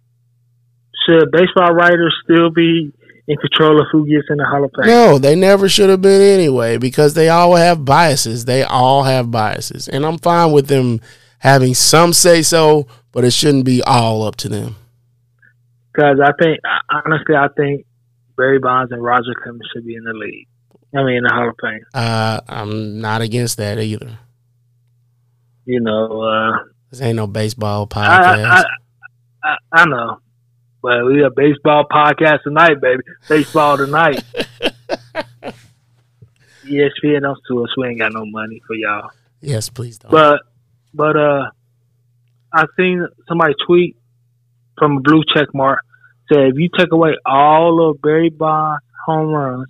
Speaker 1: should baseball writers still be in control of who gets in the Hall of Fame?
Speaker 2: No, they never should have been anyway because they all have biases. They all have biases. And I'm fine with them having some say so, but it shouldn't be all up to them.
Speaker 1: Because I think, honestly, I think Barry Bonds and Roger Clemens should be in the league. I mean, in the Hall of Fame.
Speaker 2: Uh, I'm not against that either.
Speaker 1: You know, uh,
Speaker 2: This ain't no baseball
Speaker 1: I,
Speaker 2: podcast.
Speaker 1: I, I, I know. But we a baseball podcast tonight, baby. Baseball tonight. ESPN don't sue us. We ain't got no money for y'all.
Speaker 2: Yes, please don't.
Speaker 1: But but uh, I seen somebody tweet from a blue check mark said if you take away all of Barry Bonds home runs,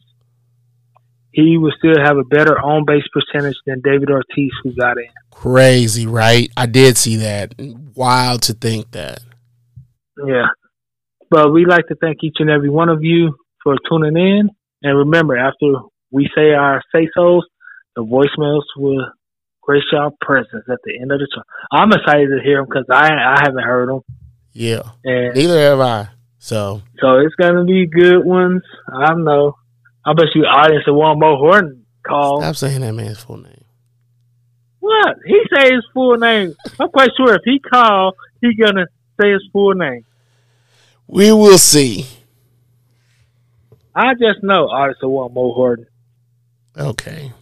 Speaker 1: he would still have a better on base percentage than David Ortiz, who got in.
Speaker 2: Crazy, right? I did see that. Wild to think that.
Speaker 1: Yeah. But we like to thank each and every one of you for tuning in. And remember, after we say our say so's, the voicemails will grace your presence at the end of the show. I'm excited to hear them because I I haven't heard them.
Speaker 2: Yeah.
Speaker 1: And
Speaker 2: Neither have I. So
Speaker 1: so it's gonna be good ones. I know. I bet you audience will want Mo Horton call.
Speaker 2: stop saying that man's full name.
Speaker 1: What? He say his full name. I'm quite sure if he call, he gonna say his full name.
Speaker 2: We will see.
Speaker 1: I just know artists will want Mo Horton.
Speaker 2: Okay.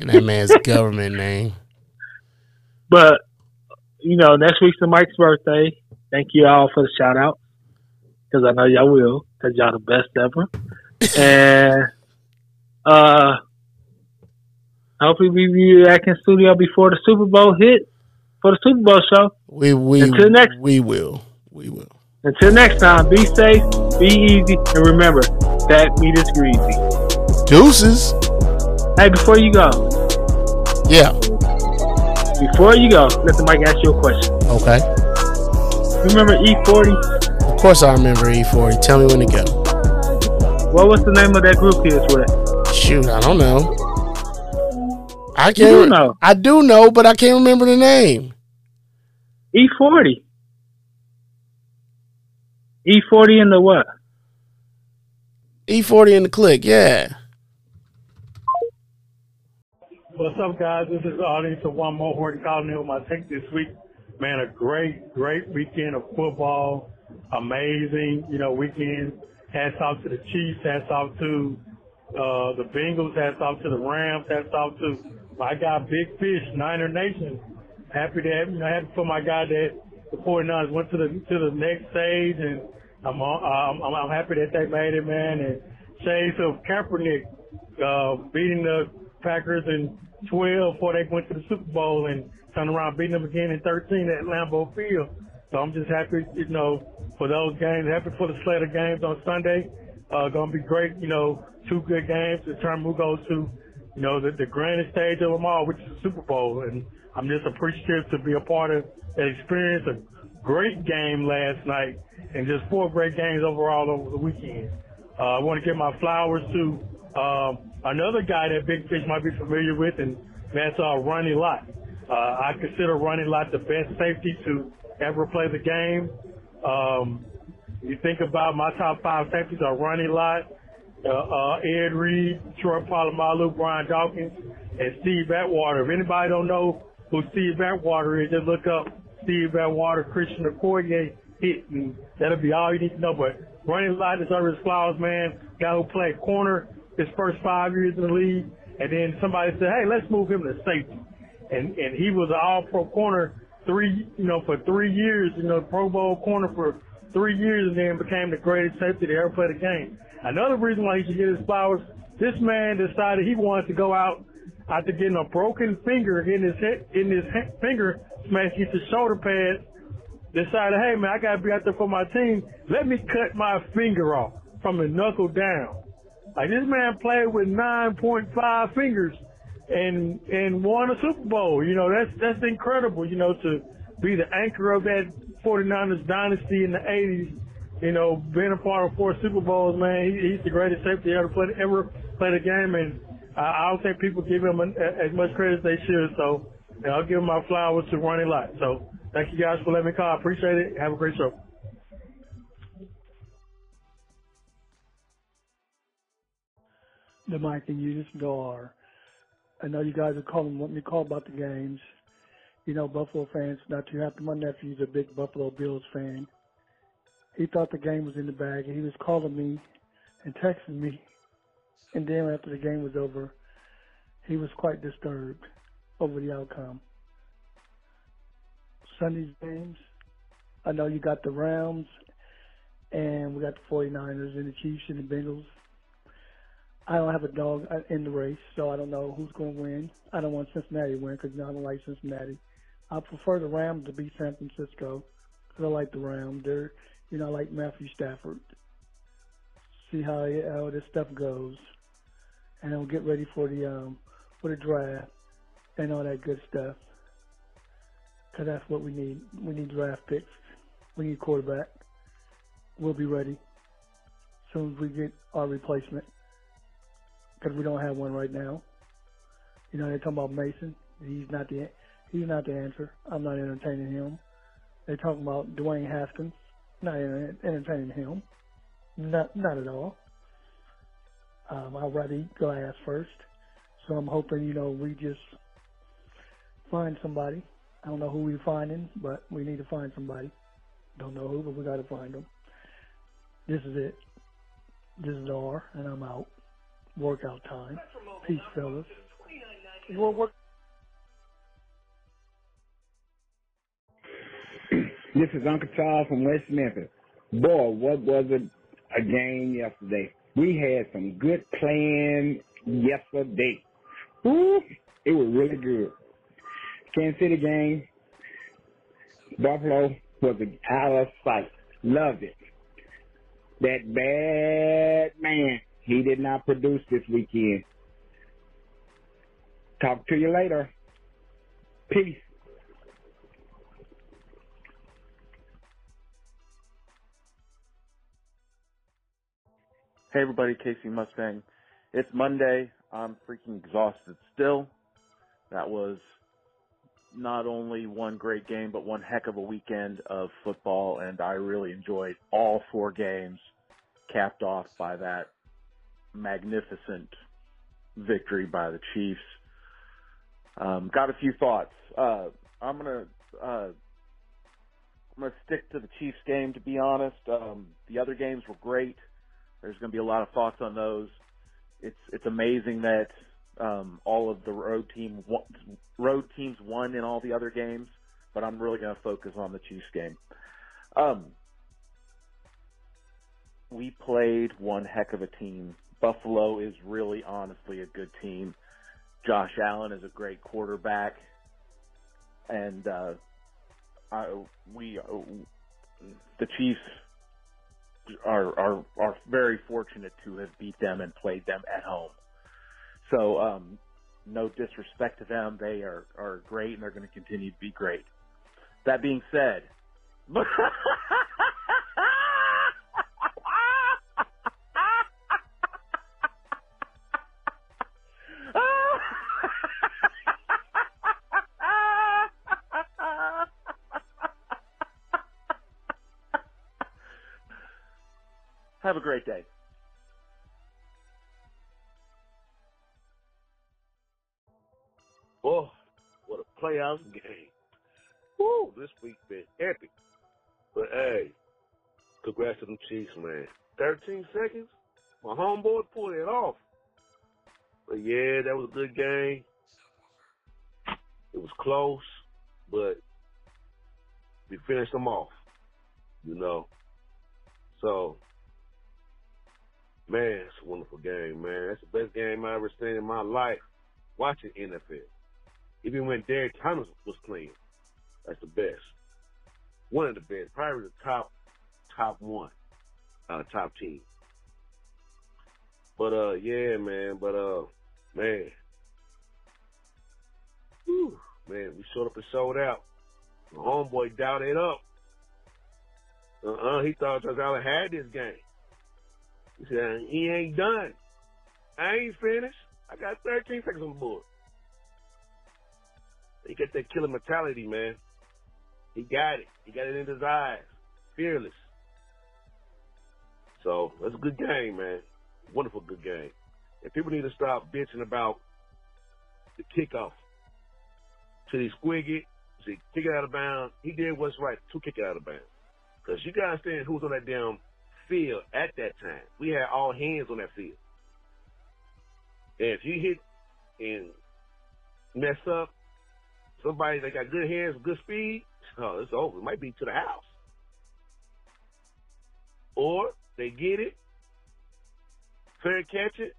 Speaker 2: And that man's government name.
Speaker 1: But you know, next week's the Mike's birthday. Thank you all for the shout out because I know y'all will because y'all the best ever. and uh, hopefully we be back in studio before the Super Bowl hit for the Super Bowl show.
Speaker 2: We we
Speaker 1: Until next-
Speaker 2: we will. We will.
Speaker 1: Until next time, be safe, be easy, and remember that meat is greasy.
Speaker 2: Deuces.
Speaker 1: Hey, before you go,
Speaker 2: Yeah.
Speaker 1: before you go, let the mic ask you a question.
Speaker 2: Okay.
Speaker 1: Remember E-40?
Speaker 2: Of course I remember E-40. Tell me when to go.
Speaker 1: What was the name of that group he was with?
Speaker 2: Shoot, I don't know. I can't
Speaker 1: do know.
Speaker 2: I do know, but I can't remember the name.
Speaker 1: E-40. E-40 in the what?
Speaker 2: E-40 in the click, yeah.
Speaker 4: What's up, guys? This is the audience of One Mo Horton calling in with my take this week. Man, a great, great weekend of football. Amazing, you know, weekend. Hats off to the Chiefs. Hats off to uh, the Bengals. Hats off to the Rams. Hats off to my guy Big Fish, Niner Nation. Happy to have, you know, happy for my guy that the 49ers went to the to the next stage, and I'm on, I'm, I'm happy that they made it, man. And shades of Kaepernick uh, beating the Packers in 12 before they went to the Super Bowl and turned around beating them again in 13 at Lambeau Field. So I'm just happy, you know, for those games. Happy for the slate of games on Sunday. Uh, gonna be great, you know, two good games. The term who goes to, you know, the, the grandest stage of them all, which is the Super Bowl. And I'm just appreciative to be a part of that experience. A great game last night and just four great games overall over the weekend. Uh, I want to give my flowers to um, another guy that Big Fish might be familiar with, and that's uh, Ronnie Lott. Uh, I consider Ronnie Lott the best safety to ever play the game. Um, you think about my top five safeties are Ronnie Lott, uh, uh, Ed Reed, Troy Polamalu, Brian Dawkins, and Steve Atwater. If anybody don't know who Steve Atwater is, just look up Steve Atwater, Christian Okoye hit, and that'll be all you need to know. But Ronnie Lott deserves his flowers, man. Guy who played corner his first five years in the league, and then somebody said, "Hey, let's move him to safety," and and he was an All-Pro corner three, you know, for three years, you know, Pro Bowl corner for three years, and then became the greatest safety to ever play the game. Another reason why he should get his flowers, this man decided he wanted to go out after getting a broken finger in his head, in his finger smashed against his shoulder pads. Decided, hey man, I gotta be out there for my team. Let me cut my finger off from the knuckle down. Like this man played with 9.5 fingers and and won a Super Bowl. You know, that's that's incredible, you know, to be the anchor of that 49ers dynasty in the 80s. You know, being a part of four Super Bowls, man, he, he's the greatest safety ever played ever played a game, and I, don't think people give him as much credit as they should. So, I'll give my flowers to Ronnie Lott. So, thank you guys for letting me call. I appreciate it. Have a great show.
Speaker 5: the Mike and you just. I know you guys are calling want me to call about the games. You know, Buffalo fans not too happy. My nephew's a big Buffalo Bills fan. He thought the game was in the bag and he was calling me and texting me. And then after the game was over, he was quite disturbed over the outcome. Sunday's games, I know you got the Rams and we got the 49ers and the Chiefs and the Bengals. I don't have a dog in the race, so I don't know who's going to win. I don't want Cincinnati to win because you know, I don't like Cincinnati. I prefer the Rams to beat San Francisco because I like the Rams. They're, you know, I like Matthew Stafford. See how how this stuff goes, and we'll get ready for the um for the draft and all that good stuff. Because that's what we need. We need draft picks. We need quarterback. We'll be ready as soon as we get our replacement because we don't have one right now. You know, they're talking about Mason. He's not the he's not the answer. I'm not entertaining him. They're talking about Dwayne Haskins. Not entertaining him. Not not at all. Um, I'd rather eat glass first. So I'm hoping, you know, we just find somebody. I don't know who we're finding, but we need to find somebody. Don't know who, but we got to find them. This is it. This is R, and I'm out workout time. Peace, fellas. You want work?
Speaker 6: This is Uncle Charles from West Memphis. Boy, what was it a game yesterday? We had some good playing yesterday. Ooh, it was really good. Kansas City game, Buffalo was out of sight. Loved it. That bad man he did not produce this weekend. Talk to you later. Peace.
Speaker 7: Hey everybody, Casey Mustang. It's Monday. I'm freaking exhausted still. That was not only one great game, but one heck of a weekend of football, and I really enjoyed all four games, capped off by that magnificent victory by the Chiefs. Um, got a few thoughts. Uh, I'm gonna uh, I'm gonna stick to the Chiefs game. To be honest, um, the other games were great. There's gonna be a lot of thoughts on those. It's it's amazing that um, all of the road team road teams won in all the other games, but I'm really gonna focus on the Chiefs game. Um, we played one heck of a team Buffalo is really honestly a good team. Josh Allen is a great quarterback, and uh, I, we uh, the Chiefs are are are very fortunate to have beat them and played them at home. So um, no disrespect to them, they are are great and they're going to continue to be great. That being said.
Speaker 8: man. 13 seconds? My homeboy pulled it off. But yeah, that was a good game. It was close, but we finished them off, you know. So Man, it's a wonderful game, man. That's the best game I ever seen in my life. Watching NFL. Even when Derrick Thomas was playing. That's the best. One of the best. Probably the top top one. Uh top team. But uh yeah, man, but uh man. Whew, man, we showed up and sold out. My homeboy doubted up. Uh-uh, he thought Josh Allen had this game. He said, he ain't done. I ain't finished. I got 13 seconds on the board. He got that killer mentality, man. He got it. He got it in his eyes. Fearless. So that's a good game, man. Wonderful good game. And people need to stop bitching about the kickoff. To he squig it, see, kick it out of bounds. He did what's right to kick it out of bounds. Because you got to understand who's on that damn field at that time. We had all hands on that field. And if you hit and mess up, somebody that got good hands, good speed, oh, it's over. It might be to the house. Or they get it, fair catch it,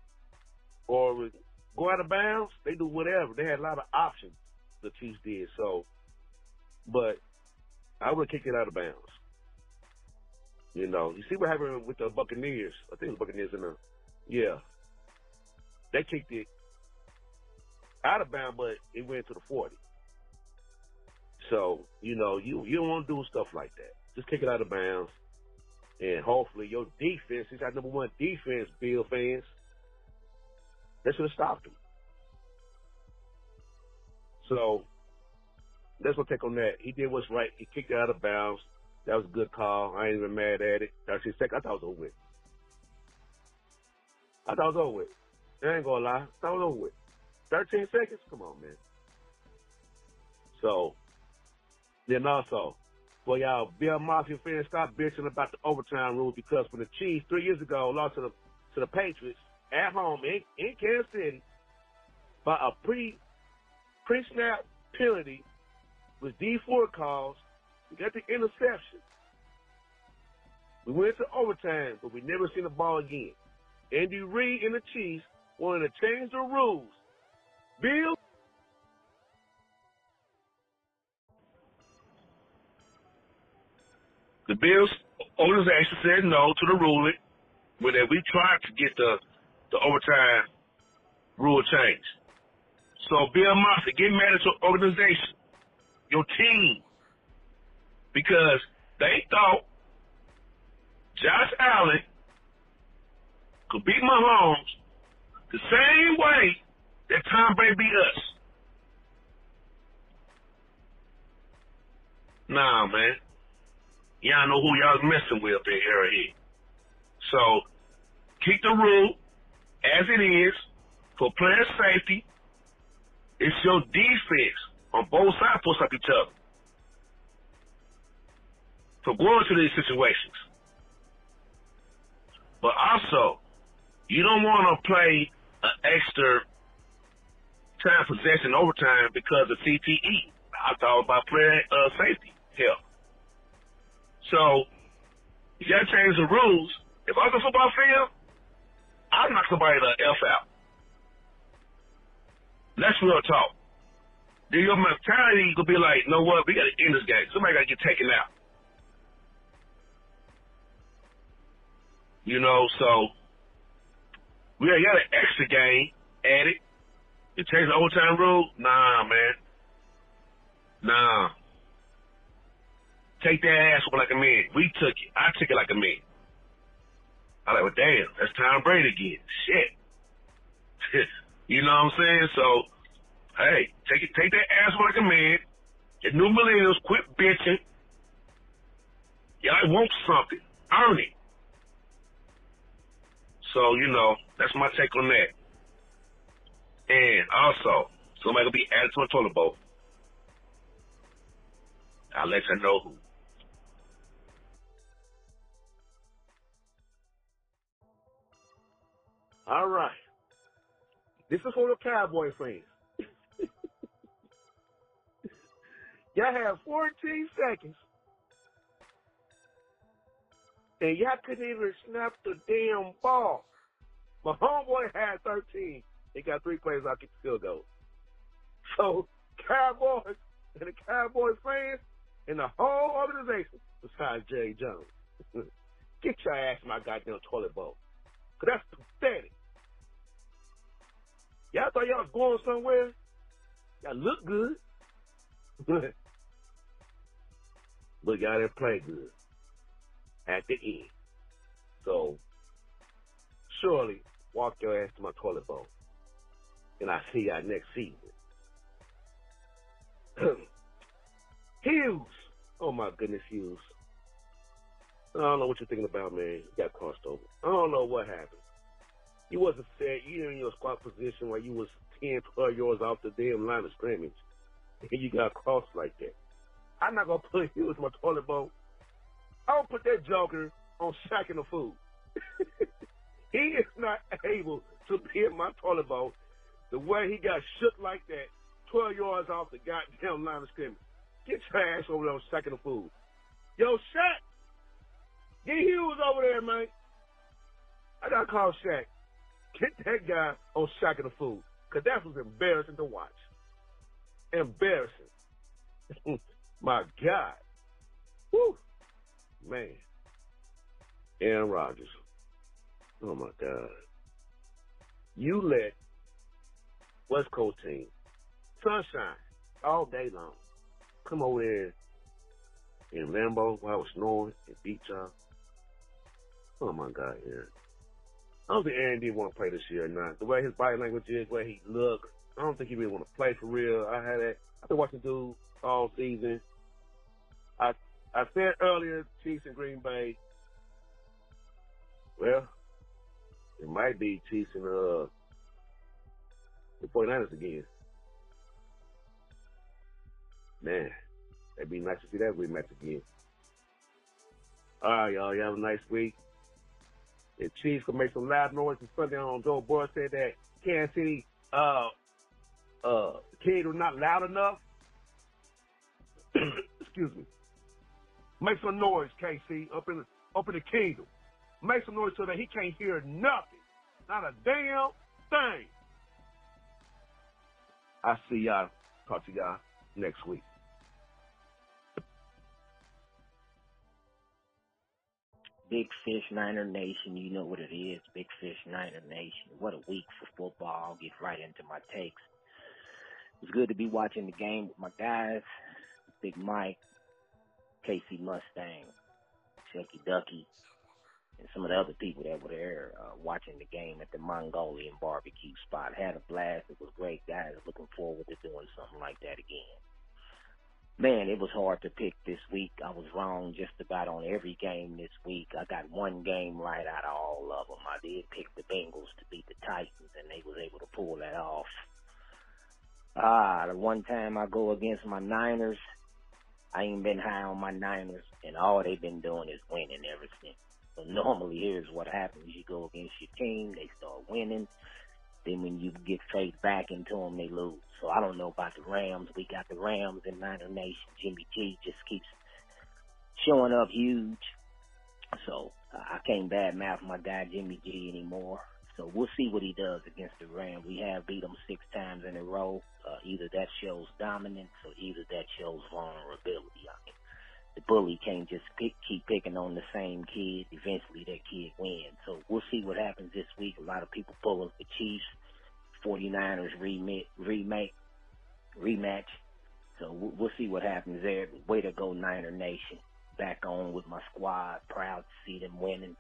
Speaker 8: or go out of bounds. They do whatever. They had a lot of options. The Chiefs did so, but I would kick it out of bounds. You know, you see what happened with the Buccaneers. I think the Buccaneers in the yeah, they kicked it out of bounds, but it went to the forty. So you know, you you don't want to do stuff like that. Just kick it out of bounds, and hopefully your defense is our number one defense. Bill fans, they should have stopped him. So that's what take on that. He did what's right. He kicked it out of bounds. That was a good call. I ain't even mad at it. His second. I thought it was over with. I thought it was over with. I ain't gonna lie. I thought it was over with. 13 seconds? Come on, man. So, then also, for y'all Bill Mafia fans, stop bitching about the overtime rule because when the Chiefs three years ago lost to the to the Patriots at home in, in Kansas City by a pre pre snap penalty with Dee Ford calls, we got the interception. We went to overtime, but we never seen the ball again. Andy Reid and the Chiefs wanted to change the rules. Bill The Bills organization said no to the ruling, but that we tried to get the the overtime rule changed. So Bill Mafia, get mad at your organization, your team, because they thought Josh Allen could beat Mahomes the same way that Tom Brady beat us. Nah, man. Y'all know who y'all messing with up in here. So, keep the rule as it is for player safety. It's your defense on both sides supposed up each other. For going to these situations. But also, you don't want to play an extra time possession overtime because of CTE. I thought about player uh, safety. Hell. So, you gotta change the rules. If I was a football field, I'd knock somebody the F out. That's real talk. Then your mentality could be like, you know what, we gotta end this game. Somebody gotta get taken out. You know, so we got an extra game added. You change the overtime rule? Nah, man. Nah. Take that ass like a man. We took it. I took it like a man. I like, well, damn, that's Tom Brady again. Shit. you know what I'm saying? So, hey, take it, take that ass like a man. The new millennials quit bitching. Y'all want something. Earn it. So, you know, that's my take on that. And also, somebody gonna be added to a toilet bowl. I'll let you know who. All right. This is for the Cowboy fans. y'all have 14 seconds, and y'all couldn't even snap the damn ball. My homeboy had 13. He got three plays out kick still goal. So, Cowboys and the Cowboys fans and the whole organization, besides Jerry Jones, get your ass in my goddamn toilet bowl. Cause that's pathetic. Y'all thought y'all was going somewhere? Y'all look good. but y'all didn't play good at the end. So, surely, walk your ass to my toilet bowl. And I see y'all next season. Hughes. Oh my goodness, Hughes. I don't know what you're thinking about, man. You got crossed over. I don't know what happened. You wasn't set. You in your squat position where you was 10, 12 yards off the damn line of scrimmage. And you got crossed like that. I'm not going to put you with my toilet bowl. I'll put that joker on Shaqtin' the Fool. he is not able to be in my toilet bowl the way he got shook like that 12 yards off the goddamn line of scrimmage. Get your ass over there on Shaqtin' the Fool. Yo, Shaq, get Hughes over there, man. I got to call Shaq. Get that guy on Shaqtin' the Fool. Because that was embarrassing to watch. Embarrassing. my God. Woo. Man. Aaron Rodgers. Oh my God. You let West Coast team, sunshine, all day long, come over there in Lambeau while I was snoring and beat y'all. Oh my God, Aaron. I don't think Aaron did want to play this year or not. The way his body language is, the way he looks, I don't think he really want to play for real. I had that. I've been watching dude all season. I I said earlier, Chiefs and Green Bay. Well, it might be Chiefs and uh the 49ers again. Man, it'd be nice to see that rematch again. All right, y'all. You have a nice week. The Chiefs can make some loud noise And Sunday on Joe Burrow said that Kansas City, uh, uh, kid was not loud enough. Excuse me. Make some noise, KC, up in the, up in the kingdom. Make some noise so that he can't hear nothing. Not a damn thing. I see y'all. Talk to y'all next week.
Speaker 9: Big Fish Niner Nation, you know what it is. Big Fish Niner Nation. What a week for football. I'll get right into my takes. It's good to be watching the game with my guys. Big Mike, Casey Mustang, Chucky Ducky, and some of the other people that were there uh, watching the game at the Mongolian barbecue spot. Had a blast. It was great, guys. Looking forward to doing something like that again. Man, it was hard to pick this week. I was wrong just about on every game this week. I got one game right out of all of them. I did pick the Bengals to beat the Titans, and they was able to pull that off. Ah, the one time I go against my Niners, I ain't been high on my Niners, and all they've been doing is winning ever since. So normally, here's what happens: you go against your team, they start winning. Then when you get faced back into them, they lose. So I don't know about the Rams. We got the Rams in Niner Nation. Jimmy G just keeps showing up huge. So uh, I can't bad mouth my guy Jimmy G anymore. So we'll see what he does against the Rams. We have beat them six times in a row. Uh, either that shows dominance or either that shows vulnerability. I mean, the bully can't just pick, keep picking on the same kid. Eventually that kid wins. So we'll see what happens this week. A lot of people pulling the Chiefs, 49ers remake, remake, rematch. So we'll see what happens there. Way to go, Niner Nation. Back on with my squad. Proud to see them winning.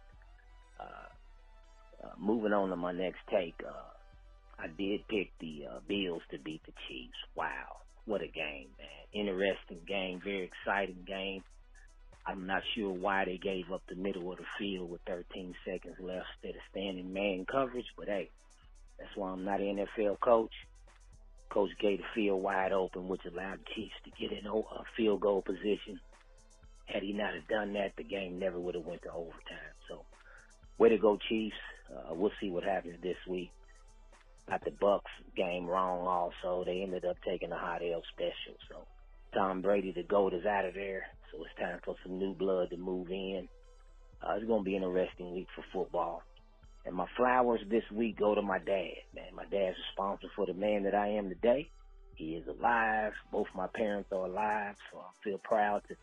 Speaker 9: Uh, uh, moving on to my next take. Uh, I did pick the uh, Bills to beat the Chiefs. Wow. What a game, man. Interesting game, very exciting game. I'm not sure why they gave up the middle of the field with 13 seconds left instead of standing man coverage, but hey, that's why I'm not an NFL coach. Coach gave the field wide open, which allowed Chiefs to get in a field goal position. Had he not have done that, the game never would have went to overtime. So, way to go, Chiefs. Uh, we'll see what happens this week got the Bucs game wrong also. They ended up taking a hot L special. So Tom Brady, the GOAT, is out of there. So it's time for some new blood to move in. Uh, it's going to be an interesting week for football. And my flowers this week go to my dad, man. My dad's responsible for the man that I am today. He is alive. Both my parents are alive, so I feel proud to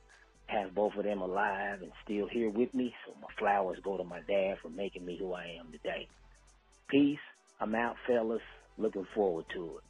Speaker 9: have both of them alive and still here with me. So my flowers go to my dad for making me who I am today. Peace I'm out, fellas. Looking forward to it.